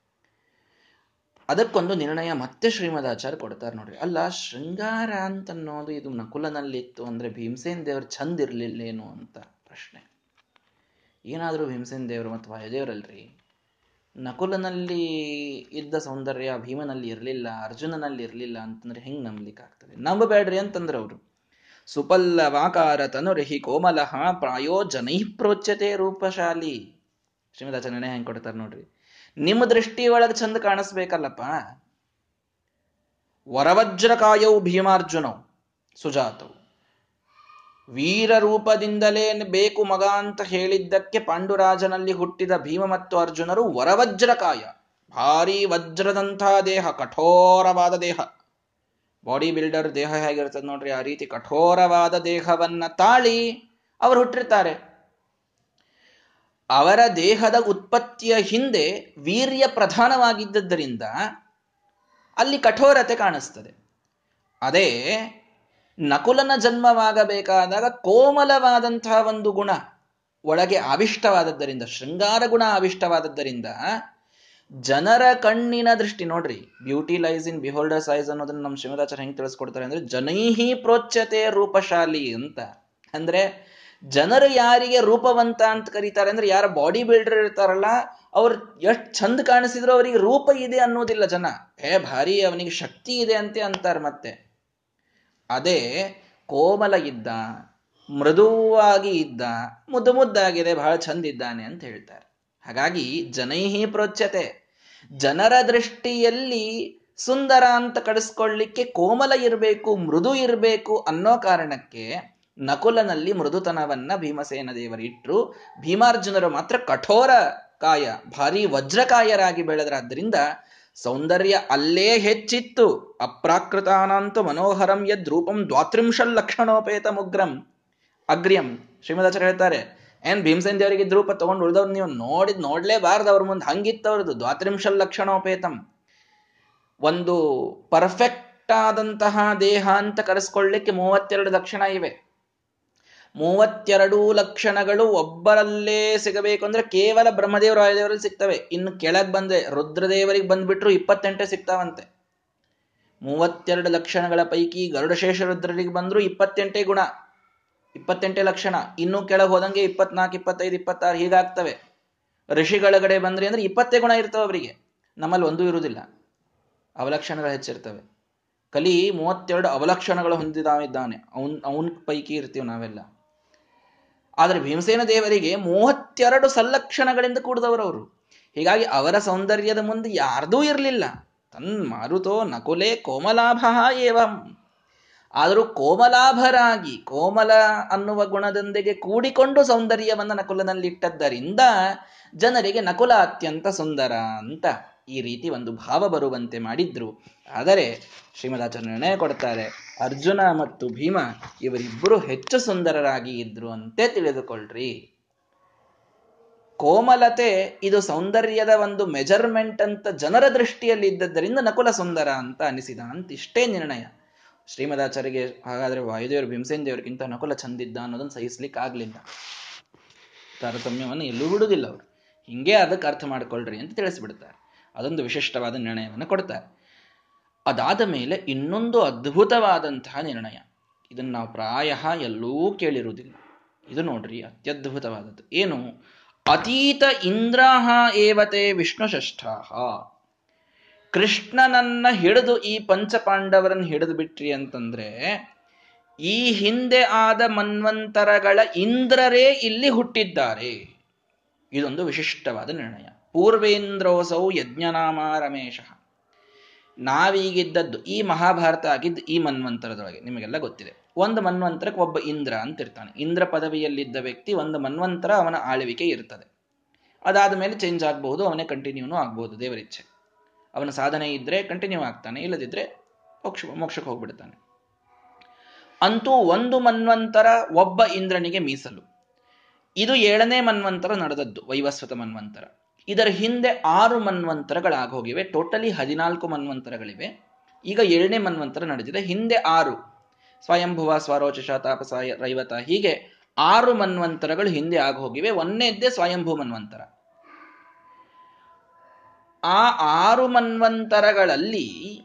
ಅದಕ್ಕೊಂದು ನಿರ್ಣಯ ಮತ್ತೆ ಶ್ರೀಮದಾಚಾರ್ಯ ಕೊಡ್ತಾರೆ ನೋಡ್ರಿ. ಅಲ್ಲ, ಶೃಂಗಾರ ಅಂತ ಅನ್ನೋದು ಇದು ನಕುಲನಲ್ಲಿತ್ತು ಅಂದ್ರೆ ಭೀಮಸೇನ್ ದೇವರು ಚಂದ ಇರ್ಲಿಲ್ಲೇನು ಅಂತ ಪ್ರಶ್ನೆ. ಏನಾದರೂ ಭೀಮಸೇನ ದೇವರು ಮತ್ತು ವಾಯುದೇವರಲ್ರಿ? ನಕುಲನಲ್ಲಿ ಇದ್ದ ಸೌಂದರ್ಯ ಭೀಮನಲ್ಲಿ ಇರಲಿಲ್ಲ, ಅರ್ಜುನನಲ್ಲಿ ಇರಲಿಲ್ಲ ಅಂತಂದ್ರೆ ಹೆಂಗ್ ನಂಬಲಿಕ್ಕೆ ಆಗ್ತದೆ ನಂಬಬೇಡ್ರಿ ಅಂತಂದ್ರೆ ಅವರು. ಸುಪಲ್ಲವಾಕಾರ ತನುರಿಹಿ ಕೋಮಲಹ ಪ್ರಾಯೋ ಜನೈ ಪ್ರೋಚ್ಯತೆ ರೂಪಶಾಲಿ. ಶ್ರೀಮದಾಚಾರ್ಯನೇ ಹೆಂಗ್ ಕೊಡ್ತಾರೆ ನೋಡ್ರಿ. ನಿಮ್ಮ ದೃಷ್ಟಿ ಒಳಗೆ ಚಂದ ಕಾಣಿಸ್ಬೇಕಲ್ಲಪ್ಪ. ವರವಜ್ರಕಾಯೌ ಭೀಮಾರ್ಜುನೌ ಸುಜಾತವು ವೀರ ರೂಪದಿಂದಲೇ ಬೇಕು ಮಗ ಅಂತ ಹೇಳಿದ್ದಕ್ಕೆ ಪಾಂಡುರಾಜನಲ್ಲಿ ಹುಟ್ಟಿದ ಭೀಮ ಮತ್ತು ಅರ್ಜುನರು ವರವಜ್ರಕಾಯ. ಭಾರಿ ವಜ್ರದಂತಹ ದೇಹ, ಕಠೋರವಾದ ದೇಹ. ಬಾಡಿ ಬಿಲ್ಡರ್ ದೇಹ ಹೇಗಿರ್ತದೆ ನೋಡ್ರಿ, ಆ ರೀತಿ ಕಠೋರವಾದ ದೇಹವನ್ನ ತಾಳಿ ಅವರು ಹುಟ್ಟಿರ್ತಾರೆ. ಅವರ ದೇಹದ ಉತ್ಪತ್ತಿಯ ಹಿಂದೆ ವೀರ್ಯ ಪ್ರಧಾನವಾಗಿದ್ದರಿಂದ ಅಲ್ಲಿ ಕಠೋರತೆ ಕಾಣಿಸ್ತದೆ. ಅದೇ ನಕುಲನ ಜನ್ಮವಾಗಬೇಕಾದಾಗ ಕೋಮಲವಾದಂತಹ ಒಂದು ಗುಣ ಒಳಗೆ ಆವಿಷ್ಟವಾದದ್ದರಿಂದ ಶೃಂಗಾರ ಗುಣ ಆವಿಷ್ಟವಾದದ್ದರಿಂದ ಜನರ ಕಣ್ಣಿನ ದೃಷ್ಟಿ, ನೋಡ್ರಿ beauty lies in beholder size ಅನ್ನೋದನ್ನ ನಮ್ಮ ಶ್ರೀಮದಾಚಾರ್ಯ ಹೆಂಗೆ ತಿಳಿಸ್ಕೊಡ್ತಾರೆ ಅಂದ್ರೆ, ಜನೈಹಿ ಪ್ರೋಚ್ಯತೆ ರೂಪಶಾಲಿ ಅಂತ. ಅಂದ್ರೆ ಜನರು ಯಾರಿಗೆ ರೂಪವಂತ ಅಂತ ಕರೀತಾರೆ ಅಂದ್ರೆ, ಯಾರ ಬಾಡಿ ಬಿಲ್ಡರ್ ಇರ್ತಾರಲ್ಲ, ಅವ್ರು ಎಷ್ಟು ಚಂದ ಕಾಣಿಸಿದ್ರು ಅವರಿಗೆ ರೂಪ ಇದೆ ಅನ್ನೋದಿಲ್ಲ ಜನ. ಏ, ಭಾರಿ, ಅವನಿಗೆ ಶಕ್ತಿ ಇದೆ ಅಂತೆ ಅಂತಾರೆ ಮತ್ತೆ. ಅದೇ ಕೋಮಲ ಇದ್ದ, ಮೃದುವಾಗಿ ಇದ್ದ, ಮುದ್ದು ಮುದ್ದಾಗಿದೆ, ಬಹಳ ಚಂದ ಇದ್ದಾನೆ ಅಂತ ಹೇಳ್ತಾರೆ. ಹಾಗಾಗಿ ಜನೈಹಿ ಪ್ರೋಚ್ಯತೆ. ಜನರ ದೃಷ್ಟಿಯಲ್ಲಿ ಸುಂದರ ಅಂತ ಕಡಿಸ್ಕೊಳ್ಳಿಕ್ಕೆ ಕೋಮಲ ಇರಬೇಕು, ಮೃದು ಇರಬೇಕು ಅನ್ನೋ ಕಾರಣಕ್ಕೆ ನಕುಲನಲ್ಲಿ ಮೃದುತನವನ್ನ ಭೀಮಸೇನ ದೇವರು ಇಟ್ಟರು ಭೀಮಾರ್ಜುನರು ಮಾತ್ರ ಕಠೋರ ಕಾಯ, ಭಾರಿ ವಜ್ರಕಾಯರಾಗಿ ಬೆಳೆದ್ರಾದ್ರಿಂದ ಸೌಂದರ್ಯ ಅಲ್ಲೇ ಹೆಚ್ಚಿತ್ತು. ಅಪ್ರಾಕೃತಾನಂತು ಮನೋಹರಂ ಯದ್ ರೂಪಂ ದ್ವಾತ್ರಿಂಶಲ್ ಲಕ್ಷಣೋಪೇತ ಮುಗ್ರಂ. ಅಗ್ರ್ಯಂ. ಶ್ರೀಮದಾಚಾರ್ಯ ಹೇಳ್ತಾರೆ, ಏನ್ ಭೀಮಸೇನ್ ದೇವರಿಗೆ ರೂಪ ತಗೊಂಡು ಉಳಿದವ್ರು ನೀವು ನೋಡಿದ್ ನೋಡ್ಲೇಬಾರ್ದು ಅವ್ರ ಮುಂದೆ. ಹಂಗಿತ್ತು ಅವ್ರದ್ದು ದ್ವಾತ್ರಿಂಶಲ್ ಲಕ್ಷಣೋಪೇತಂ. ಒಂದು ಪರ್ಫೆಕ್ಟ್ ಆದಂತಹ ದೇಹ ಅಂತ ಕರೆಸ್ಕೊಳ್ಳಿಕ್ಕೆ ಮೂವತ್ತೆರಡು ಲಕ್ಷಣ ಇವೆ. ಮೂವತ್ತೆರಡು ಲಕ್ಷಣಗಳು ಒಬ್ಬರಲ್ಲೇ ಸಿಗಬೇಕು ಅಂದ್ರೆ ಕೇವಲ ಬ್ರಹ್ಮದೇವರು ರಾಯದೇವರಲ್ಲಿ ಸಿಗ್ತವೆ. ಇನ್ನು ಕೆಳಗೆ ಬಂದ್ರೆ ರುದ್ರದೇವರಿಗೆ ಬಂದ್ಬಿಟ್ರು ಇಪ್ಪತ್ತೆಂಟೇ ಸಿಗ್ತಾವಂತೆ. ಮೂವತ್ತೆರಡು ಲಕ್ಷಣಗಳ ಪೈಕಿ ಗರುಡಶೇಷ ರುದ್ರರಿಗೆ ಬಂದ್ರು ಇಪ್ಪತ್ತೆಂಟೇ ಗುಣ, ಇಪ್ಪತ್ತೆಂಟೇ ಲಕ್ಷಣ. ಇನ್ನೂ ಕೆಳಗೆ ಹೋದಂಗೆ ಇಪ್ಪತ್ನಾಲ್ಕು, ಇಪ್ಪತ್ತೈದು, ಇಪ್ಪತ್ತಾರು ಹೀಗಾಗ್ತವೆ. ಋಷಿಗಳಗಡೆ ಬಂದ್ರಿ ಅಂದ್ರೆ ಇಪ್ಪತ್ತೇ ಗುಣ ಇರ್ತವೆ ಅವರಿಗೆ. ನಮ್ಮಲ್ಲಿ ಒಂದೂ ಇರುವುದಿಲ್ಲ. ಅವಲಕ್ಷಣಗಳು ಹೆಚ್ಚಿರ್ತವೆ. ಕಲಿ ಮೂವತ್ತೆರಡು ಅವಲಕ್ಷಣಗಳು ಹೊಂದಿದಾವಿದ್ದಾನೆ ಅವನ್ ಅವನ್ ಪೈಕಿ ಇರ್ತೀವಿ ನಾವೆಲ್ಲ. ಆದರೆ ಭೀಮಸೇನ ದೇವರಿಗೆ ಮೂವತ್ತೆರಡು ಸಲ್ಲಕ್ಷಣಗಳಿಂದ ಕೂಡಿದವರವರು ಹೀಗಾಗಿ ಅವರ ಸೌಂದರ್ಯದ ಮುಂದೆ ಯಾರ್ದೂ ಇರಲಿಲ್ಲ. ತನ್ ಮಾರುತೋ ನಕುಲೆ ಕೋಮಲಾಭ ಏವಂ. ಆದರೂ ಕೋಮಲಾಭರಾಗಿ, ಕೋಮಲ ಅನ್ನುವ ಗುಣದೊಂದಿಗೆ ಕೂಡಿಕೊಂಡು ಸೌಂದರ್ಯವನ್ನು ನಕುಲನಲ್ಲಿಟ್ಟದ್ದರಿಂದ ಜನರಿಗೆ ನಕುಲ ಅತ್ಯಂತ ಸುಂದರ ಅಂತ ಈ ರೀತಿ ಒಂದು ಭಾವ ಬರುವಂತೆ ಮಾಡಿದ್ರು. ಆದರೆ ಶ್ರೀಮದಾಚಾರ್ಯ ನಿರ್ಣಯ ಕೊಡ್ತಾರೆ. ಅರ್ಜುನ ಮತ್ತು ಭೀಮ ಇವರಿಬ್ಬರು ಹೆಚ್ಚು ಸುಂದರರಾಗಿ ಇದ್ರು ಅಂತೆ ತಿಳಿದುಕೊಳ್ಳ್ರಿ ಕೋಮಲತೆ ಇದು ಸೌಂದರ್ಯದ ಒಂದು ಮೆಜರ್ಮೆಂಟ್ ಅಂತ ಜನರ ದೃಷ್ಟಿಯಲ್ಲಿ ಇದ್ದದ್ದರಿಂದ ನಕುಲ ಸುಂದರ ಅಂತ ಅನಿಸಿದ ಅಂತ ಇಷ್ಟೇ ನಿರ್ಣಯ. ಶ್ರೀಮದಾಚಾರ್ಯಗೆ ಹಾಗಾದ್ರೆ ವಾಯುದೇವರು ಭೀಮಸೇನ್ ದೇವರಿಗಿಂತ ನಕುಲ ಚಂದಿದ್ದ ಅನ್ನೋದನ್ನು ಸಹಿಸ್ಲಿಕ್ಕೆ ಆಗ್ಲಿಲ್ಲ ತಾರತಮ್ಯವನ್ನು ಎಲ್ಲೂ ಬಿಡುವುದಿಲ್ಲ ಅವರು. ಹಿಂಗೆ ಅದಕ್ಕೆ ಅರ್ಥ ಮಾಡ್ಕೊಳ್ರಿ ಅಂತ ತಿಳಿಸ್ಬಿಡ್ತಾರೆ. ಅದೊಂದು ವಿಶಿಷ್ಟವಾದ ನಿರ್ಣಯವನ್ನು ಕೊಡ್ತಾರೆ. ಅದಾದ ಮೇಲೆ ಇನ್ನೊಂದು ಅದ್ಭುತವಾದಂತಹ ನಿರ್ಣಯ. ಇದನ್ನು ನಾವು ಪ್ರಾಯ ಎಲ್ಲೂ ಕೇಳಿರುವುದಿಲ್ಲ. ಇದು ನೋಡ್ರಿ ಅತ್ಯದ್ಭುತವಾದದ್ದು. ಏನು? ಅತೀತ ಇಂದ್ರಾಹ ಏವತೆ ವಿಷ್ಣು ಷಷ್ಠಾಹ ಕೃಷ್ಣನನ್ನ ಹಿಡಿದು ಈ ಪಂಚಪಾಂಡವರನ್ನು ಹಿಡಿದು ಬಿಟ್ರಿ ಅಂತಂದ್ರೆ, ಈ ಹಿಂದೆ ಆದ ಮನ್ವಂತರಗಳ ಇಂದ್ರರೇ ಇಲ್ಲಿ ಹುಟ್ಟಿದ್ದಾರೆ. ಇದೊಂದು ವಿಶಿಷ್ಟವಾದ ನಿರ್ಣಯ. ಪೂರ್ವೇಂದ್ರೋಸೌ ಯಜ್ಞನಾಮ ರಮೇಶ. ನಾವೀಗಿದ್ದದ್ದು ಈ ಮಹಾಭಾರತ ಆಗಿದ್ದು ಈ ಮನ್ವಂತರದೊಳಗೆ ನಿಮಗೆಲ್ಲ ಗೊತ್ತಿದೆ. ಒಂದು ಮನ್ವಂತರಕ್ಕೆ ಒಬ್ಬ ಇಂದ್ರ ಅಂತ ಇರ್ತಾನೆ. ಇಂದ್ರ ಪದವಿಯಲ್ಲಿದ್ದ ವ್ಯಕ್ತಿ ಒಂದು ಮನ್ವಂತರ ಅವನ ಆಳ್ವಿಕೆ ಇರ್ತದೆ. ಅದಾದ ಮೇಲೆ ಚೇಂಜ್ ಆಗಬಹುದು, ಅವನೇ ಕಂಟಿನ್ಯೂನು ಆಗ್ಬಹುದು ದೇವರಿಚ್ಛೆ ಅವನ ಸಾಧನೆ ಇದ್ರೆ ಕಂಟಿನ್ಯೂ ಆಗ್ತಾನೆ, ಇಲ್ಲದಿದ್ರೆ ಮೋಕ್ಷ, ಮೋಕ್ಷಕ್ಕೆ ಹೋಗ್ಬಿಡ್ತಾನೆ. ಅಂತೂ ಒಂದು ಮನ್ವಂತರ ಒಬ್ಬ ಇಂದ್ರನಿಗೆ ಮೀಸಲು. ಇದು ಏಳನೇ ಮನ್ವಂತರ ನಡೆದದ್ದು, ವೈವಸ್ವತ ಮನ್ವಂತರ. ಇದರ ಹಿಂದೆ ಆರು ಮನ್ವಂತರಗಳಾಗೋಗಿವೆ. ಟೋಟಲಿ ಹದಿನಾಲ್ಕು ಮನ್ವಂತರಗಳಿವೆ. ಈಗ ಏಳನೇ ಮನ್ವಂತರ ನಡೆದಿದೆ. ಹಿಂದೆ ಆರು. ಸ್ವಯಂಭುವ ಸ್ವರೋಚಷ ತಾಪಸ ರೈವತ ಹೀಗೆ ಆರು ಮನ್ವಂತರಗಳು ಹಿಂದೆ ಆಗೋಗಿವೆ. ಒಂದೇದ್ದೇ ಸ್ವಯಂಭೂ ಮನ್ವಂತರ. ಆ ಆರು ಮನ್ವಂತರಗಳಲ್ಲಿ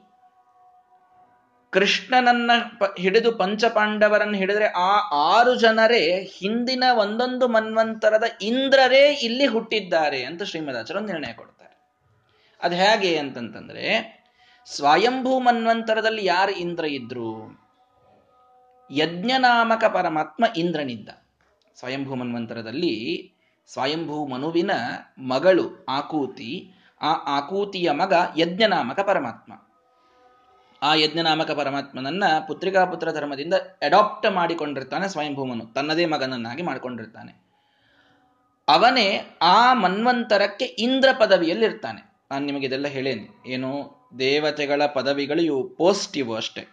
ಕೃಷ್ಣನನ್ನ ಹಿಡಿದು ಪಂಚಪಾಂಡವರನ್ನು ಹಿಡಿದ್ರೆ ಆ ಆರು ಜನರೇ ಹಿಂದಿನ ಒಂದೊಂದು ಮನ್ವಂತರದ ಇಂದ್ರರೇ ಇಲ್ಲಿ ಹುಟ್ಟಿದ್ದಾರೆ ಅಂತ ಶ್ರೀಮದಾಚಾರ್ಯ ನಿರ್ಣಯ ಕೊಡ್ತಾರೆ. ಅದು ಹೇಗೆ ಅಂತಂತಂದ್ರೆ, ಸ್ವಯಂಭೂ ಮನ್ವಂತರದಲ್ಲಿ ಯಾರು ಇಂದ್ರ ಇದ್ರು? ಯಜ್ಞನಾಮಕ ಪರಮಾತ್ಮ ಇಂದ್ರನಿದ್ದ. ಸ್ವಯಂಭೂ ಮನ್ವಂತರದಲ್ಲಿ ಸ್ವಯಂಭೂ ಮನುವಿನ ಮಗಳು ಆಕೂತಿ, ಆ ಆಕೂತಿಯ ಮಗ ಯಜ್ಞನಾಮಕ ಪರಮಾತ್ಮ. ಆ ಯಜ್ಞನಾಮಕ ಪರಮಾತ್ಮನನ್ನ ಪುತ್ರಿಕಾಪುತ್ರ ಧರ್ಮದಿಂದ ಅಡಾಪ್ಟ್ ಮಾಡಿಕೊಂಡಿರ್ತಾನೆ ಸ್ವಯಂಭೂಮನು. ತನ್ನದೇ ಮಗನನ್ನಾಗಿ ಮಾಡಿಕೊಂಡಿರ್ತಾನೆ. ಅವನೇ ಆ ಮನ್ವಂತರಕ್ಕೆ ಇಂದ್ರ ಪದವಿಯಲ್ಲಿರ್ತಾನೆ. ನಾನು ನಿಮಗೆ ಇದೆಲ್ಲ ಹೇಳೇನೆ. ಏನು ದೇವತೆಗಳ ಪದವಿಗಳು ಇವು ಪೋಸ್ಟ್ ಇವು ಅಷ್ಟೇ.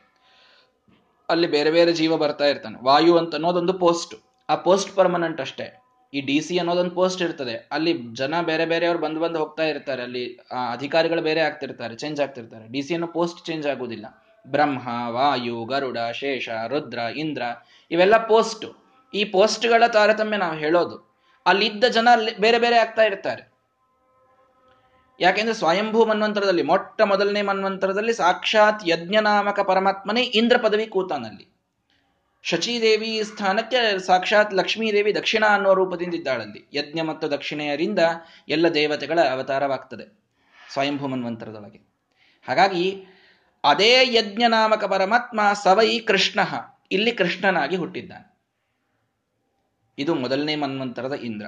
ಅಲ್ಲಿ ಬೇರೆ ಬೇರೆ ಜೀವ ಬರ್ತಾ ಇರ್ತಾನೆ. ವಾಯು ಅಂತ ಅನ್ನೋದೊಂದು ಪೋಸ್ಟ್ ಆ ಪೋಸ್ಟ್ ಪರ್ಮನೆಂಟ್ ಅಷ್ಟೇ. ಈ ಡಿ ಸಿ ಅನ್ನೋದೊಂದು ಪೋಸ್ಟ್ ಇರ್ತದೆ. ಅಲ್ಲಿ ಜನ ಬೇರೆ ಬೇರೆಯವ್ರು ಬಂದು ಬಂದು ಹೋಗ್ತಾ ಇರ್ತಾರೆ. ಅಲ್ಲಿ ಅಧಿಕಾರಿಗಳು ಬೇರೆ ಆಗ್ತಿರ್ತಾರೆ ಚೇಂಜ್ ಆಗ್ತಿರ್ತಾರೆ. ಡಿ ಸಿ ಅನ್ನೋ ಪೋಸ್ಟ್ ಚೇಂಜ್ ಆಗೋದಿಲ್ಲ ಬ್ರಹ್ಮ, ವಾಯು, ಗರುಡ, ಶೇಷ, ರುದ್ರ, ಇಂದ್ರ ಇವೆಲ್ಲ ಪೋಸ್ಟ್ ಈ ಪೋಸ್ಟ್ಗಳ ತಾರತಮ್ಯ ನಾವು ಹೇಳೋದು. ಅಲ್ಲಿದ್ದ ಜನ ಬೇರೆ ಬೇರೆ ಆಗ್ತಾ ಇರ್ತಾರೆ. ಯಾಕೆಂದ್ರೆ ಸ್ವಯಂಭೂ ಮನ್ವಂತರದಲ್ಲಿ, ಮೊಟ್ಟ ಮೊದಲನೇ ಮನ್ವಂತರದಲ್ಲಿ ಸಾಕ್ಷಾತ್ ಯಜ್ಞನಾಮಕ ಪರಮಾತ್ಮನೇ ಇಂದ್ರ ಪದವಿ ಕೂತಾನಲ್ಲಿ. ಶಚೀದೇವಿ ಸ್ಥಾನಕ್ಕೆ ಸಾಕ್ಷಾತ್ ಲಕ್ಷ್ಮೀದೇವಿ ದಕ್ಷಿಣ ಅನ್ನುವ ರೂಪದಿಂದ ಇದ್ದಾಳಂತೆ ಯಜ್ಞ ಮತ್ತು ದಕ್ಷಿಣೆಯರಿಂದ ಎಲ್ಲ ದೇವತೆಗಳ ಅವತಾರವಾಗ್ತದೆ ಸ್ವಯಂಭೂಮನ್ವಂತರದೊಳಗೆ ಹಾಗಾಗಿ ಅದೇ ಯಜ್ಞನಾಮಕ ಪರಮಾತ್ಮ ಸವೈ ಕೃಷ್ಣ, ಇಲ್ಲಿ ಕೃಷ್ಣನಾಗಿ ಹುಟ್ಟಿದ್ದಾನೆ. ಇದು ಮೊದಲನೇ ಮನ್ವಂತರದ ಇಂದ್ರ.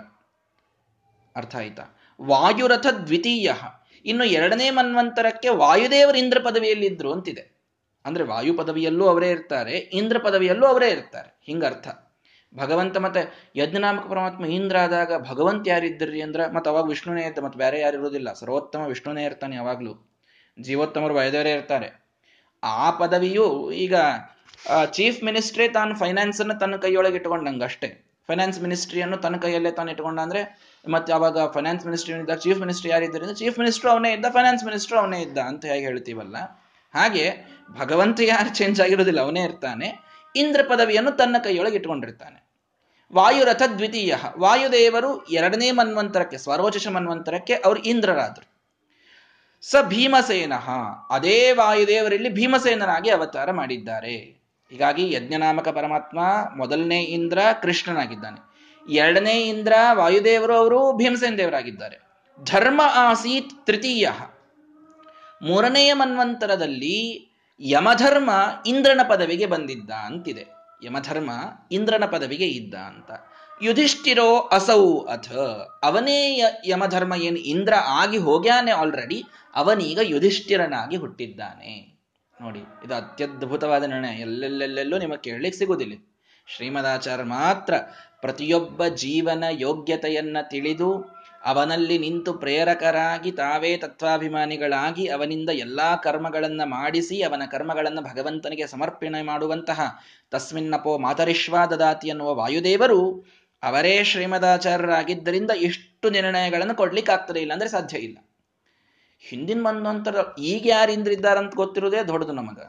ಅರ್ಥ ಆಯ್ತಾ? ವಾಯುರಥ ದ್ವಿತೀಯ. ಇನ್ನು ಎರಡನೇ ಮನ್ವಂತರಕ್ಕೆ ವಾಯುದೇವರ ಇಂದ್ರ ಪದವಿಯಲ್ಲಿದ್ರು ಅಂತಿದೆ. ಅಂದ್ರೆ ವಾಯು ಪದವಿಯಲ್ಲೂ ಅವರೇ ಇರ್ತಾರೆ, ಇಂದ್ರ ಪದವಿಯಲ್ಲೂ ಅವರೇ ಇರ್ತಾರೆ. ಹಿಂಗರ್ಥ. ಭಗವಂತ ಮತ್ತೆ ಯಜ್ಞನಾಮಕ ಪರಮಾತ್ಮ ಇಂದ್ರ ಆದಾಗ ಭಗವಂತ ಯಾರಿದ್ದರಿ ಅಂದ್ರ ಮತ್ತೆ ಅವಾಗ ವಿಷ್ಣುನೇ ಇರ್ತ ಮತ್ತೆ ಬೇರೆ ಯಾರು ಇರೋದಿಲ್ಲ ಸರ್ವೋತ್ತಮ ವಿಷ್ಣುನೇ ಇರ್ತಾನೆ ಯಾವಾಗಲೂ. ಜೀವೋತ್ತಮರು ವಯದವರೇ ಇರ್ತಾರೆ. ಆ ಪದವಿಯು ಈಗ ಚೀಫ್ ಮಿನಿಸ್ಟ್ರಿ ತಾನು ಫೈನಾನ್ಸ್ ಅನ್ನು ತನ್ನ ಕೈಯೊಳಗೆ ಇಟ್ಕೊಂಡಂಗೆ ಅಷ್ಟೇ. ಫೈನಾನ್ಸ್ ಮಿನಿಸ್ಟ್ರಿಯನ್ನು ತನ್ನ ಕೈಯಲ್ಲೇ ತಾನು ಇಟ್ಕೊಂಡ ಅಂದ್ರೆ ಮತ್ತೆ ಅವಾಗ ಫೈನಾನ್ಸ್ ಮಿನಿಸ್ಟ್ರಿ ಚೀಫ್ ಮಿನಿಸ್ಟ್ರಿ ಯಾರಿದ್ದರಿಂದ ಚೀಫ್ ಮಿನಿಸ್ಟ್ರು ಅವನೇ ಇದ್ದ ಫೈನಾನ್ಸ್ ಮಿನಿಸ್ಟರ್ ಅವನೇ ಇದ್ದ ಅಂತ ಹೇಗೆ ಹೇಳ್ತೀವಲ್ಲ? ಹಾಗೆ ಭಗವಂತ ಯಾರು ಚೇಂಜ್ ಆಗಿರೋದಿಲ್ಲ, ಅವನೇ ಇರ್ತಾನೆ. ಇಂದ್ರ ಪದವಿಯನ್ನು ತನ್ನ ಕೈಯೊಳಗೆ ಇಟ್ಕೊಂಡಿರ್ತಾನೆ ವಾಯುರಥ ದ್ವಿತೀಯ. ವಾಯುದೇವರು ಎರಡನೇ ಮನ್ವಂತರಕ್ಕೆ ಸ್ವರೋಚಶ ಮನ್ವಂತರಕ್ಕೆ ಅವರು ಇಂದ್ರರಾದರು. ಸ ಭೀಮಸೇನ. ಅದೇ ವಾಯುದೇವರಲ್ಲಿ ಭೀಮಸೇನನಾಗಿ ಅವತಾರ ಮಾಡಿದ್ದಾರೆ. ಹೀಗಾಗಿ ಯಜ್ಞನಾಮಕ ಪರಮಾತ್ಮ ಮೊದಲನೇ ಇಂದ್ರ ಕೃಷ್ಣನಾಗಿದ್ದಾನೆ. ಎರಡನೇ ಇಂದ್ರ ವಾಯುದೇವರು ಅವರು ಭೀಮಸೇನ ದೇವರಾಗಿದ್ದಾರೆ ಧರ್ಮ ಆಸೀತ್ ತೃತೀಯ. ಮೂರನೆಯ ಮನ್ವಂತರದಲ್ಲಿ ಯಮಧರ್ಮ ಇಂದ್ರನ ಪದವಿಗೆ ಬಂದಿದ್ದ ಅಂತಿದೆ. ಯಮಧರ್ಮ ಇಂದ್ರನ ಪದವಿಗೆ ಇದ್ದ ಅಂತ. ಯುಧಿಷ್ಠಿರೋ ಅಸೌ ಅಥ. ಅವನೇ ಯಮಧರ್ಮ ಏನು ಇಂದ್ರ ಆಗಿ ಹೋಗ್ಯಾನೆ ಆಲ್ರೆಡಿ ಅವನೀಗ ಯುಧಿಷ್ಠಿರನಾಗಿ ಹುಟ್ಟಿದ್ದಾನೆ. ನೋಡಿ, ಇದು ಅತ್ಯದ್ಭುತವಾದ ನಿರ್ಣಯ. ಎಲ್ಲೆಲ್ಲೆಲ್ಲೆಲ್ಲೂ ನಿಮಗೆ ಕೇಳಲಿಕ್ಕೆ ಸಿಗುವುದಿಲ್ಲ. ಶ್ರೀಮದಾಚಾರ್ಯ ಮಾತ್ರ ಪ್ರತಿಯೊಬ್ಬ ಜೀವನ ಯೋಗ್ಯತೆಯನ್ನ ತಿಳಿದು ಅವನಲ್ಲಿ ನಿಂತು ಪ್ರೇರಕರಾಗಿ ತಾವೇ ತತ್ವಾಭಿಮಾನಿಗಳಾಗಿ ಅವನಿಂದ ಎಲ್ಲಾ ಕರ್ಮಗಳನ್ನ ಮಾಡಿಸಿ ಅವನ ಕರ್ಮಗಳನ್ನು ಭಗವಂತನಿಗೆ ಸಮರ್ಪಣೆ ಮಾಡುವಂತಹ ತಸ್ಮಿನ್ನಪೋ ಮಾತರಿಶ್ವಾ ದದಾತಿ ಅನ್ನುವ ವಾಯುದೇವರು ಅವರೇ ಶ್ರೀಮದಾಚಾರ್ಯರಾಗಿದ್ದರಿಂದ ಇಷ್ಟು ನಿರ್ಣಯಗಳನ್ನು ಕೊಡ್ಲಿಕ್ಕೆ ಆಗ್ತದೆ ಇಲ್ಲ ಅಂದ್ರೆ ಸಾಧ್ಯ ಇಲ್ಲ. ಹಿಂದಿನ ಮನ್ವಂತರ ಈಗ ಯಾರು ಅಂತ ಗೊತ್ತಿರೋದೇ ದೊಡ್ಡದು ನಮಗ.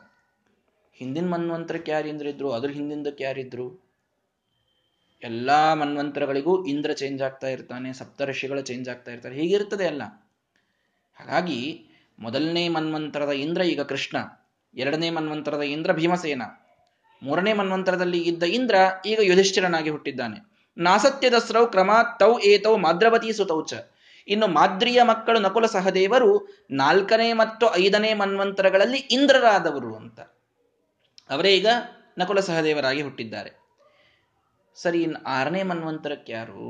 ಹಿಂದಿನ ಮನ್ವಂತರಕ್ಕೆ ಯಾರು ಇಂದ್ರಿದ್ರು, ಅದ್ರ ಹಿಂದಿಂದಕ್ಕೆ ಯಾರಿದ್ರು? ಎಲ್ಲಾ ಮನ್ವಂತರಗಳಿಗೂ ಇಂದ್ರ ಚೇಂಜ್ ಆಗ್ತಾ ಇರ್ತಾನೆ, ಸಪ್ತಋಷಿಗಳು ಚೇಂಜ್ ಆಗ್ತಾ ಇರ್ತಾರೆ, ಹೀಗಿರ್ತದೆ ಅಲ್ಲ ಹಾಗಾಗಿ ಮೊದಲನೇ ಮನ್ವಂತರದ ಇಂದ್ರ ಈಗ ಕೃಷ್ಣ, ಎರಡನೇ ಮನ್ವಂತರದ ಇಂದ್ರ ಭೀಮಸೇನ, ಮೂರನೇ ಮನ್ವಂತರದಲ್ಲಿ ಇದ್ದ ಇಂದ್ರ ಈಗ ಯುಧಿಷ್ಠಿರನಾಗಿ ಹುಟ್ಟಿದ್ದಾನೆ. ನಾಸತ್ಯದಸ್ರೌ ಕ್ರಮ ತೌ ಏತೌ ಮಾದ್ರವತಿ ಸುತೌಚ ಇನ್ನು ಮಾದ್ರಿಯ ಮಕ್ಕಳು ನಕುಲ ಸಹದೇವರು ನಾಲ್ಕನೇ ಮತ್ತು ಐದನೇ ಮನ್ವಂತರಗಳಲ್ಲಿ ಇಂದ್ರರಾದವರು ಅಂತ. ಅವರೇ ಈಗ ನಕುಲ ಸಹದೇವರಾಗಿ ಹುಟ್ಟಿದ್ದಾರೆ. ಸರಿ, ಇನ್ನು ಆರನೇ ಮನ್ವಂತರಕ್ಕೆ ಯಾರು?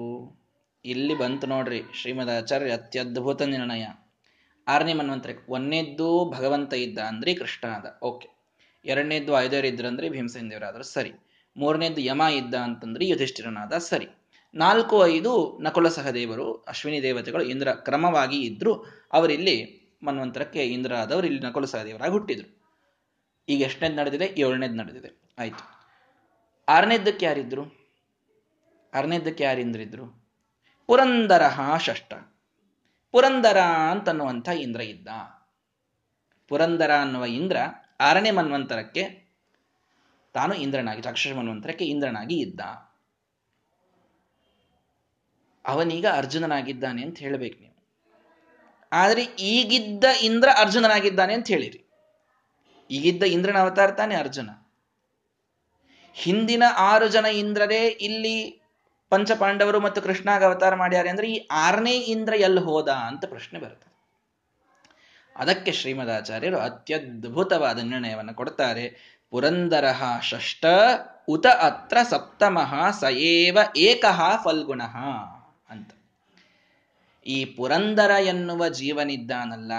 ಇಲ್ಲಿ ಬಂತು ನೋಡ್ರಿ, ಶ್ರೀಮದ್ ಆಚಾರ್ಯ ಅತ್ಯದ್ಭುತ ನಿರ್ಣಯ. ಆರನೇ ಮನ್ವಂತರಕ್ಕೆ ಒಂದನೇದ್ದು ಭಗವಂತ ಇದ್ದ ಅಂದ್ರೆ ಕೃಷ್ಣ ಅದ ಓಕೆ. ಎರಡನೇದ್ದು ಐದವರು ಇದ್ರಂದ್ರೆ ಭೀಮಸೇನ ದೇವರಾದ್ರು. ಸರಿ. ಮೂರನೇದ್ದು ಯಮ ಇದ್ದ ಅಂತಂದ್ರೆ ಯುಧಿಷ್ಠಿರನಾದ. ಸರಿ. ನಾಲ್ಕು, ಐದು ನಕುಲ ಸಹದೇವರು, ಅಶ್ವಿನಿ ದೇವತೆಗಳು ಇಂದ್ರ ಕ್ರಮವಾಗಿ ಇದ್ರು. ಅವರಿಲ್ಲಿ ಮನ್ವಂತರಕ್ಕೆ ಇಂದ್ರ ಆದವರು ಇಲ್ಲಿ ನಕುಲ ಸಹದೇವರಾಗಿ ಹುಟ್ಟಿದ್ರು. ಈಗ ಎಷ್ಟನೇದು ನಡೆದಿದೆ? ಏಳನೇದು ನಡೆದಿದೆ. ಆಯ್ತು. ಆರನೇದ್ದಕ್ಕೆ ಯಾರಿದ್ರು? ಆರನೇದ್ದಕ್ಕೆ ಯಾರಿಂದ್ರಿದ್ರು? ಪುರಂದರ ಷಷ್ಠ ಪುರಂದರ ಅಂತನ್ನುವಂಥ ಇಂದ್ರ ಇದ್ದ. ಪುರಂದರ ಅನ್ನುವ ಇಂದ್ರ ಆರನೇ ಮನ್ವಂತರಕ್ಕೆ ತಾನು ಇಂದ್ರನಾಗಿ, ರಾಕ್ಷಸ ಮನ್ವಂತರಕ್ಕೆ ಇಂದ್ರನಾಗಿ ಇದ್ದ. ಅವನೀಗ ಅರ್ಜುನನಾಗಿದ್ದಾನೆ ಅಂತ ಹೇಳಬೇಕು ನೀವು. ಆದರೆ ಈಗಿದ್ದ ಇಂದ್ರ ಅರ್ಜುನನಾಗಿದ್ದಾನೆ ಅಂತ ಹೇಳಿರಿ. ಈಗಿದ್ದ ಇಂದ್ರನ ಅವತಾರ ತಾನೆ ಅರ್ಜುನ. ಹಿಂದಿನ ಆರು ಜನ ಇಂದ್ರರೇ ಇಲ್ಲಿ ಪಂಚಪಾಂಡವರು ಮತ್ತು ಕೃಷ್ಣಾಗ ಅವತಾರ ಮಾಡ್ಯಾರೆ ಅಂದ್ರೆ ಈ ಆರನೇ ಇಂದ್ರ ಎಲ್ಲಿ ಹೋದ ಅಂತ ಪ್ರಶ್ನೆ ಬರುತ್ತೆ. ಅದಕ್ಕೆ ಶ್ರೀಮದಾಚಾರ್ಯರು ಅತ್ಯದ್ಭುತವಾದ ನಿರ್ಣಯವನ್ನು ಕೊಡ್ತಾರೆ. ಪುರಂದರ ಷಷ್ಟ, ಉತ ಅತ್ರ ಸಪ್ತಮಃ ಸಯೇವ ಏಕಃ ಫಲ್ಗುಣ ಅಂತ. ಈ ಪುರಂದರ ಎನ್ನುವ ಜೀವನಿದ್ದಾನಲ್ಲ,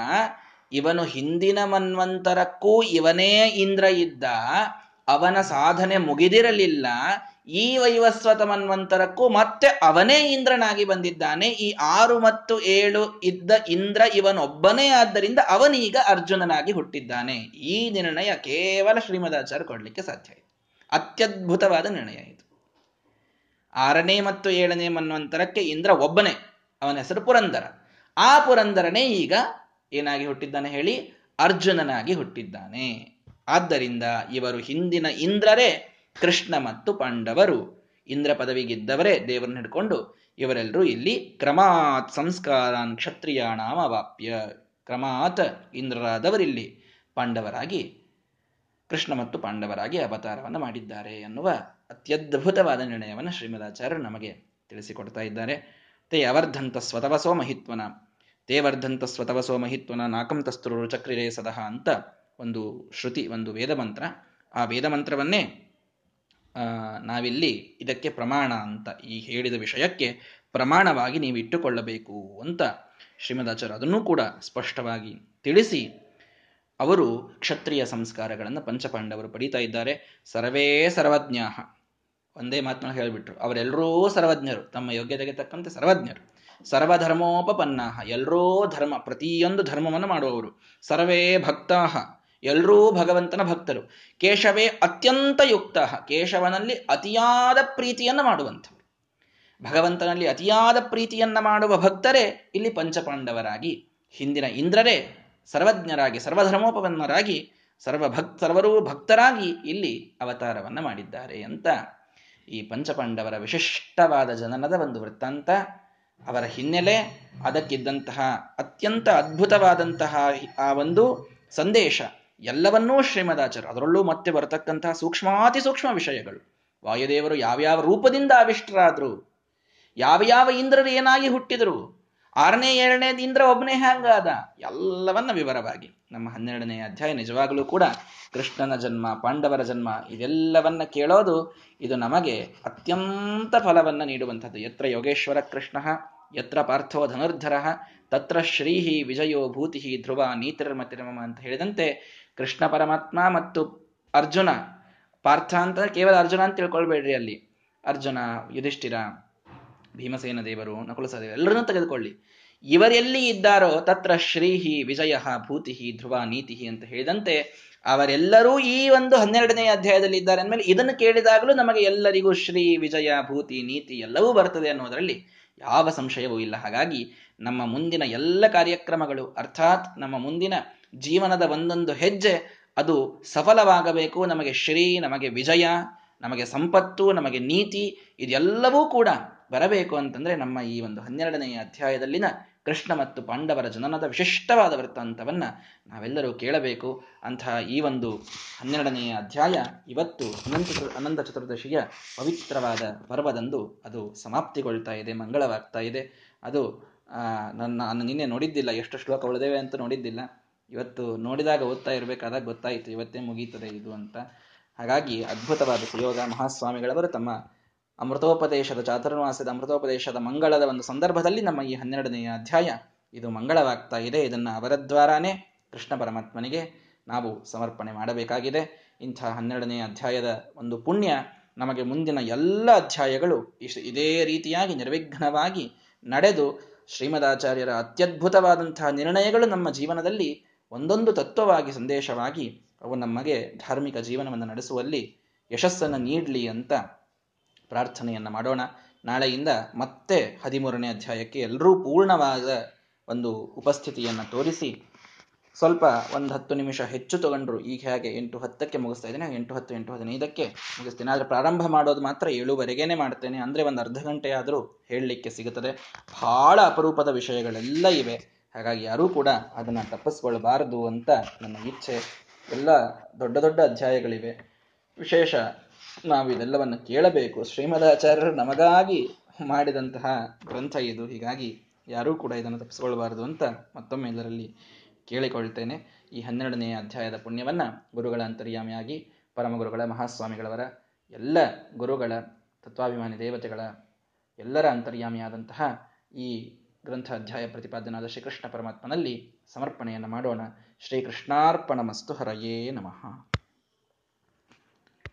ಇವನು ಹಿಂದಿನ ಮನ್ವಂತರಕ್ಕೂ ಇವನೇ ಇಂದ್ರ ಇದ್ದ, ಅವನ ಸಾಧನೆ ಮುಗಿದಿರಲಿಲ್ಲ ಈ ವೈವಸ್ವತ ಮನ್ವಂತರಕ್ಕೂ ಮತ್ತೆ ಅವನೇ ಇಂದ್ರನಾಗಿ ಬಂದಿದ್ದಾನೆ. ಈ ಆರು ಮತ್ತು ಏಳು ಇದ್ದ ಇಂದ್ರ ಇವನೊಬ್ಬನೇ ಆದ್ದರಿಂದ ಅವನೀಗ ಅರ್ಜುನನಾಗಿ ಹುಟ್ಟಿದ್ದಾನೆ. ಈ ನಿರ್ಣಯ ಕೇವಲ ಶ್ರೀಮದಾಚಾರ್ಯ ಕೊಡ್ಲಿಕ್ಕೆ ಸಾಧ್ಯ ಇದೆ. ಅತ್ಯದ್ಭುತವಾದ ನಿರ್ಣಯ ಇದು. ಆರನೇ ಮತ್ತು ಏಳನೇ ಮನ್ವಂತರಕ್ಕೆ ಇಂದ್ರ ಒಬ್ಬನೇ, ಅವನ ಹೆಸರು ಪುರಂದರ. ಆ ಪುರಂದರನೇ ಈಗ ಏನಾಗಿ ಹುಟ್ಟಿದ್ದಾನೆ ಹೇಳಿ? ಅರ್ಜುನನಾಗಿ ಹುಟ್ಟಿದ್ದಾನೆ. ಆದ್ದರಿಂದ ಇವರು ಹಿಂದಿನ ಇಂದ್ರರೇ ಕೃಷ್ಣ ಮತ್ತು ಪಾಂಡವರು. ಇಂದ್ರ ಪದವಿಗಿದ್ದವರೇ ದೇವರನ್ನ ಹಿಡ್ಕೊಂಡು ಇವರೆಲ್ಲರೂ ಇಲ್ಲಿ ಕ್ರಮಾತ್ ಸಂಸ್ಕಾರಾನ್ ಕ್ಷತ್ರಿಯಾಣಾಮ ವಾಪ್ಯ ಕ್ರಮಾತ್ ಇಂದ್ರರಾದವರಿಲ್ಲಿ ಪಾಂಡವರಾಗಿ, ಕೃಷ್ಣ ಮತ್ತು ಪಾಂಡವರಾಗಿ ಅವತಾರವನ್ನು ಮಾಡಿದ್ದಾರೆ ಎನ್ನುವ ಅತ್ಯದ್ಭುತವಾದ ನಿರ್ಣಯವನ್ನು ಶ್ರೀಮದಾಚಾರ್ಯರು ನಮಗೆ ತಿಳಿಸಿಕೊಡ್ತಾ ಇದ್ದಾರೆ. ತೇ ಅವರ್ಧಂತ ಸ್ವತವಸೋ ಮಹಿತ್ವನ ತೇ ವರ್ಧಂತ ಸ್ವತವಸೋ ಮಹಿತ್ವನ ನಾಕಂ ತಸ್ತುರು ಚಕ್ರಿರೇ ಸದಹ ಅಂತ ಒಂದು ಶ್ರುತಿ, ಒಂದು ವೇದ ಮಂತ್ರ ಆ ವೇದ ಮಂತ್ರವನ್ನೇ ನಾವಿಲ್ಲಿ ಇದಕ್ಕೆ ಪ್ರಮಾಣ ಅಂತ ಈ ಹೇಳಿದ ವಿಷಯಕ್ಕೆ ಪ್ರಮಾಣವಾಗಿ ನೀವು ಇಟ್ಟುಕೊಳ್ಳಬೇಕು ಅಂತ ಶ್ರೀಮದಾಚಾರ್ಯ ಅದನ್ನು ಕೂಡ ಸ್ಪಷ್ಟವಾಗಿ ತಿಳಿಸಿ. ಅವರು ಕ್ಷತ್ರಿಯ ಸಂಸ್ಕಾರಗಳನ್ನು ಪಂಚಪಾಂಡವರು ಪಡೀತಾ ಇದ್ದಾರೆ. ಸರ್ವೇ ಸರ್ವಜ್ಞಾಹ. ಒಂದೇ ಮಾತನ್ನ ಹೇಳಿಬಿಟ್ರು. ಅವರೆಲ್ಲರೂ ಸರ್ವಜ್ಞರು. ತಮ್ಮ ಯೋಗ್ಯತೆಗೆ ತಕ್ಕಂತೆ ಸರ್ವಜ್ಞರು. ಸರ್ವಧರ್ಮೋಪಪನ್ನಾಹ. ಎಲ್ಲರೂ ಧರ್ಮ. ಪ್ರತಿಯೊಂದು ಧರ್ಮವನ್ನು ಮಾಡುವವರು. ಸರ್ವೇ ಭಕ್ತಾಹ. ಎಲ್ಲರೂ ಭಗವಂತನ ಭಕ್ತರು. ಕೇಶವೇ ಅತ್ಯಂತ ಯುಕ್ತ ಕೇಶವನಲ್ಲಿ ಅತಿಯಾದ ಪ್ರೀತಿಯನ್ನು ಮಾಡುವಂಥವರು. ಭಗವಂತನಲ್ಲಿ ಅತಿಯಾದ ಪ್ರೀತಿಯನ್ನ ಮಾಡುವ ಭಕ್ತರೇ ಇಲ್ಲಿ ಪಂಚಪಾಂಡವರಾಗಿ, ಹಿಂದಿನ ಇಂದ್ರರೇ ಸರ್ವಜ್ಞರಾಗಿ ಸರ್ವಧರ್ಮೋಪವನ್ನರಾಗಿ ಸರ್ವ ಭಕ್, ಸರ್ವರೂ ಭಕ್ತರಾಗಿ ಇಲ್ಲಿ ಅವತಾರವನ್ನು ಮಾಡಿದ್ದಾರೆ ಅಂತ ಈ ಪಂಚಪಾಂಡವರ ವಿಶಿಷ್ಟವಾದ ಜನನದ ಒಂದು ವೃತ್ತಾಂತ. ಅವರ ಹಿನ್ನೆಲೆ ಅದಕ್ಕಿದ್ದಂತಹ ಅತ್ಯಂತ ಅದ್ಭುತವಾದಂತಹ ಆ ಒಂದು ಸಂದೇಶ. ಎಲ್ಲವನ್ನೂ ಶ್ರೀಮದಾಚಾರ್ಯ, ಅದರಲ್ಲೂ ಮತ್ತೆ ಬರತಕ್ಕಂತಹ ಸೂಕ್ಷ್ಮಾತಿ ಸೂಕ್ಷ್ಮ ವಿಷಯಗಳು. ವಾಯುದೇವರು ಯಾವ್ಯಾವ ರೂಪದಿಂದ ಆವಿಷ್ಟರಾದ್ರು ಯಾವ ಯಾವ ಇಂದ್ರರು ಏನಾಗಿ ಹುಟ್ಟಿದರು, ಆರನೇ, ಏಳನೇ ಇಂದ್ರ ಒಬ್ಬನೇ ಹ್ಯಾಂಗಾದ, ಎಲ್ಲವನ್ನ ವಿವರವಾಗಿ ನಮ್ಮ ಹನ್ನೆರಡನೇ ಅಧ್ಯಾಯ ನಿಜವಾಗಲೂ ಕೂಡ ಕೃಷ್ಣನ ಜನ್ಮ, ಪಾಂಡವರ ಜನ್ಮ, ಇದೆಲ್ಲವನ್ನ ಕೇಳೋದು ಇದು ನಮಗೆ ಅತ್ಯಂತ ಫಲವನ್ನ ನೀಡುವಂಥದ್ದು. ಯತ್ರ ಯೋಗೇಶ್ವರ ಕೃಷ್ಣ, ಯತ್ರ ಪಾರ್ಥೋ ಧನುರ್ಧರ, ತತ್ರ ಶ್ರೀಹಿ ವಿಜಯೋ ಭೂತಿಹಿ ಧ್ರುವ ನೀತಿರ್ಮತಿರ್ಮಮ ಅಂತ ಹೇಳಿದಂತೆ ಕೃಷ್ಣ ಪರಮಾತ್ಮ ಮತ್ತು ಅರ್ಜುನ. ಪಾರ್ಥ ಅಂತ ಕೇವಲ ಅರ್ಜುನ ಅಂತ ತಿಳ್ಕೊಳ್ಬೇಡ್ರಿ ಅಲ್ಲಿ. ಅರ್ಜುನ, ಯುಧಿಷ್ಠಿರ, ಭೀಮಸೇನ ದೇವರು ನಕುಲ ದೇವರು ಎಲ್ಲರನ್ನೂ ತೆಗೆದುಕೊಳ್ಳಿ. ಇವರೆಲ್ಲಿ ಇದ್ದಾರೋ ತತ್ರ ಶ್ರೀಹಿ ವಿಜಯ ಭೂತಿ ಧ್ರುವ ನೀತಿ ಅಂತ ಹೇಳಿದಂತೆ ಅವರೆಲ್ಲರೂ ಈ ಒಂದು ಹನ್ನೆರಡನೇ ಅಧ್ಯಾಯದಲ್ಲಿ ಇದ್ದಾರೆ ಅಂದಮೇಲೆ ಇದನ್ನು ಕೇಳಿದಾಗಲೂ ನಮಗೆ ಎಲ್ಲರಿಗೂ ಶ್ರೀ ವಿಜಯ ಭೂತಿ ನೀತಿ ಎಲ್ಲವೂ ಬರ್ತದೆ ಅನ್ನೋದರಲ್ಲಿ ಯಾವ ಸಂಶಯವೂ ಇಲ್ಲ. ಹಾಗಾಗಿ ನಮ್ಮ ಮುಂದಿನ ಎಲ್ಲ ಕಾರ್ಯಕ್ರಮಗಳು, ಅರ್ಥಾತ್ ನಮ್ಮ ಮುಂದಿನ ಜೀವನದ ಒಂದೊಂದು ಹೆಜ್ಜೆ, ಅದು ಸಫಲವಾಗಬೇಕು. ನಮಗೆ ಶ್ರೀ, ನಮಗೆ ವಿಜಯ, ನಮಗೆ ಸಂಪತ್ತು, ನಮಗೆ ನೀತಿ, ಇದೆಲ್ಲವೂ ಕೂಡ ಬರಬೇಕು ಅಂತಂದ್ರೆ ನಮ್ಮ ಈ ಒಂದು ಹನ್ನೆರಡನೆಯ ಅಧ್ಯಾಯದಲ್ಲಿನ ಕೃಷ್ಣ ಮತ್ತು ಪಾಂಡವರ ಜನನದ ವಿಶಿಷ್ಟವಾದ ವೃತ್ತಾಂತವನ್ನ ನಾವೆಲ್ಲರೂ ಕೇಳಬೇಕು. ಅಂತಹ ಈ ಒಂದು ಹನ್ನೆರಡನೆಯ ಅಧ್ಯಾಯ ಇವತ್ತು ಅನಂತ ಅನಂತ ಚತುರ್ದಶಿಯ ಪವಿತ್ರವಾದ ಪರ್ವದಂದು ಅದು ಸಮಾಪ್ತಿಗೊಳ್ತಾ ಇದೆ, ಮಂಗಳವಾಗ್ತಾ ಇದೆ. ಅದು ನನ್ನ, ನಾನು ನಿನ್ನೆ ನೋಡಿದ್ದಿಲ್ಲ, ಎಷ್ಟು ಶ್ಲೋಕ ಉಳಿದೇವೆ ಅಂತ ನೋಡಿದ್ದಿಲ್ಲ. ಇವತ್ತು ನೋಡಿದಾಗ ಓದ್ತಾ ಇರಬೇಕಾದಾಗ ಗೊತ್ತಾಯಿತು, ಇವತ್ತೇ ಮುಗೀತದೆ ಇದು ಅಂತ. ಹಾಗಾಗಿ ಅದ್ಭುತವಾದ ಸುಯೋಗ ಮಹಾಸ್ವಾಮಿಗಳವರು ತಮ್ಮ ಅಮೃತೋಪದೇಶದ ಚಾತುರ್ಮಾಸದ ಅಮೃತೋಪದೇಶದ ಮಂಗಳದ ಒಂದು ಸಂದರ್ಭದಲ್ಲಿ ನಮ್ಮ ಈ ಹನ್ನೆರಡನೆಯ ಅಧ್ಯಾಯ ಇದು ಮಂಗಳವಾಗ್ತಾ ಇದೆ. ಇದನ್ನು ಅವರ ದ್ವಾರಾನೇ ಕೃಷ್ಣ ಪರಮಾತ್ಮನಿಗೆ ನಾವು ಸಮರ್ಪಣೆ ಮಾಡಬೇಕಾಗಿದೆ. ಇಂಥ ಹನ್ನೆರಡನೆಯ ಅಧ್ಯಾಯದ ಒಂದು ಪುಣ್ಯ ನಮಗೆ ಮುಂದಿನ ಎಲ್ಲ ಅಧ್ಯಾಯಗಳು ಇದೇ ರೀತಿಯಾಗಿ ನಿರ್ವಿಘ್ನವಾಗಿ ನಡೆದು ಶ್ರೀಮದಾಚಾರ್ಯರ ಅತ್ಯದ್ಭುತವಾದಂತಹ ನಿರ್ಣಯಗಳು ನಮ್ಮ ಜೀವನದಲ್ಲಿ ಒಂದೊಂದು ತತ್ವವಾಗಿ ಸಂದೇಶವಾಗಿ ಅವು ನಮಗೆ ಧಾರ್ಮಿಕ ಜೀವನವನ್ನು ನಡೆಸುವಲ್ಲಿ ಯಶಸ್ಸನ್ನು ನೀಡಲಿ ಅಂತ ಪ್ರಾರ್ಥನೆಯನ್ನು ಮಾಡೋಣ. ನಾಳೆಯಿಂದ ಮತ್ತೆ ಹದಿಮೂರನೇ ಅಧ್ಯಾಯಕ್ಕೆ ಎಲ್ಲರೂ ಪೂರ್ಣವಾದ ಒಂದು ಉಪಸ್ಥಿತಿಯನ್ನು ತೋರಿಸಿ ಸ್ವಲ್ಪ ಒಂದು ಹತ್ತು ನಿಮಿಷ ಹೆಚ್ಚು ತಗೊಂಡ್ರು. ಈಗ ಹೇಗೆ ಎಂಟು ಹತ್ತಕ್ಕೆ ಮುಗಿಸ್ತಾ ಇದ್ದೀನಿ. ಎಂಟು ಹತ್ತು, ಎಂಟು ಹದಿನೈದಕ್ಕೆ ಮುಗಿಸ್ತೀನಿ. ಆದರೆ ಪ್ರಾರಂಭ ಮಾಡೋದು ಮಾತ್ರ ಏಳುವರೆಗೇನೆ ಮಾಡ್ತೇನೆ. ಅಂದರೆ ಒಂದು ಅರ್ಧ ಗಂಟೆಯಾದರೂ ಹೇಳಲಿಕ್ಕೆ ಸಿಗುತ್ತದೆ. ಬಹಳ ಅಪರೂಪದ ವಿಷಯಗಳೆಲ್ಲ ಇವೆ. ಹಾಗಾಗಿ ಯಾರೂ ಕೂಡ ಅದನ್ನು ತಪ್ಪಿಸ್ಕೊಳ್ಬಾರದು ಅಂತ ನನ್ನ ಇಚ್ಛೆ. ಎಲ್ಲ ದೊಡ್ಡ ದೊಡ್ಡ ಅಧ್ಯಾಯಗಳಿವೆ. ವಿಶೇಷ ನಾವು ಇದೆಲ್ಲವನ್ನು ಕೇಳಬೇಕು. ಶ್ರೀಮದಾಚಾರ್ಯರು ನಮಗಾಗಿ ಮಾಡಿದಂತಹ ಗ್ರಂಥ ಇದು. ಹೀಗಾಗಿ ಯಾರೂ ಕೂಡ ಇದನ್ನು ತಪ್ಪಿಸ್ಕೊಳ್ಬಾರದು ಅಂತ ಮತ್ತೊಮ್ಮೆ ಇದರಲ್ಲಿ ಕೇಳಿಕೊಳ್ತೇನೆ. ಈ ಹನ್ನೆರಡನೆಯ ಅಧ್ಯಾಯದ ಪುಣ್ಯವನ್ನ ಗುರುಗಳ ಅಂತರ್ಯಾಮಿಯಾಗಿ ಪರಮಗುರುಗಳ ಮಹಾಸ್ವಾಮಿಗಳವರ, ಎಲ್ಲ ಗುರುಗಳ ತತ್ವಾಭಿಮಾನಿ ದೇವತೆಗಳ, ಎಲ್ಲರ ಅಂತರ್ಯಾಮಿಯಾದಂತಹ ಈ ಗ್ರಂಥ ಅಧ್ಯಾಯ ಪ್ರತಿಪಾದನಾದ ಶ್ರೀಕೃಷ್ಣ ಪರಮಾತ್ಮನಲ್ಲಿ ಸಮರ್ಪಣೆಯನ್ನು ಮಾಡೋಣ. ಶ್ರೀಕೃಷ್ಣಾರ್ಪಣ ಮಸ್ತು ಹರಯೇ ನಮಃ.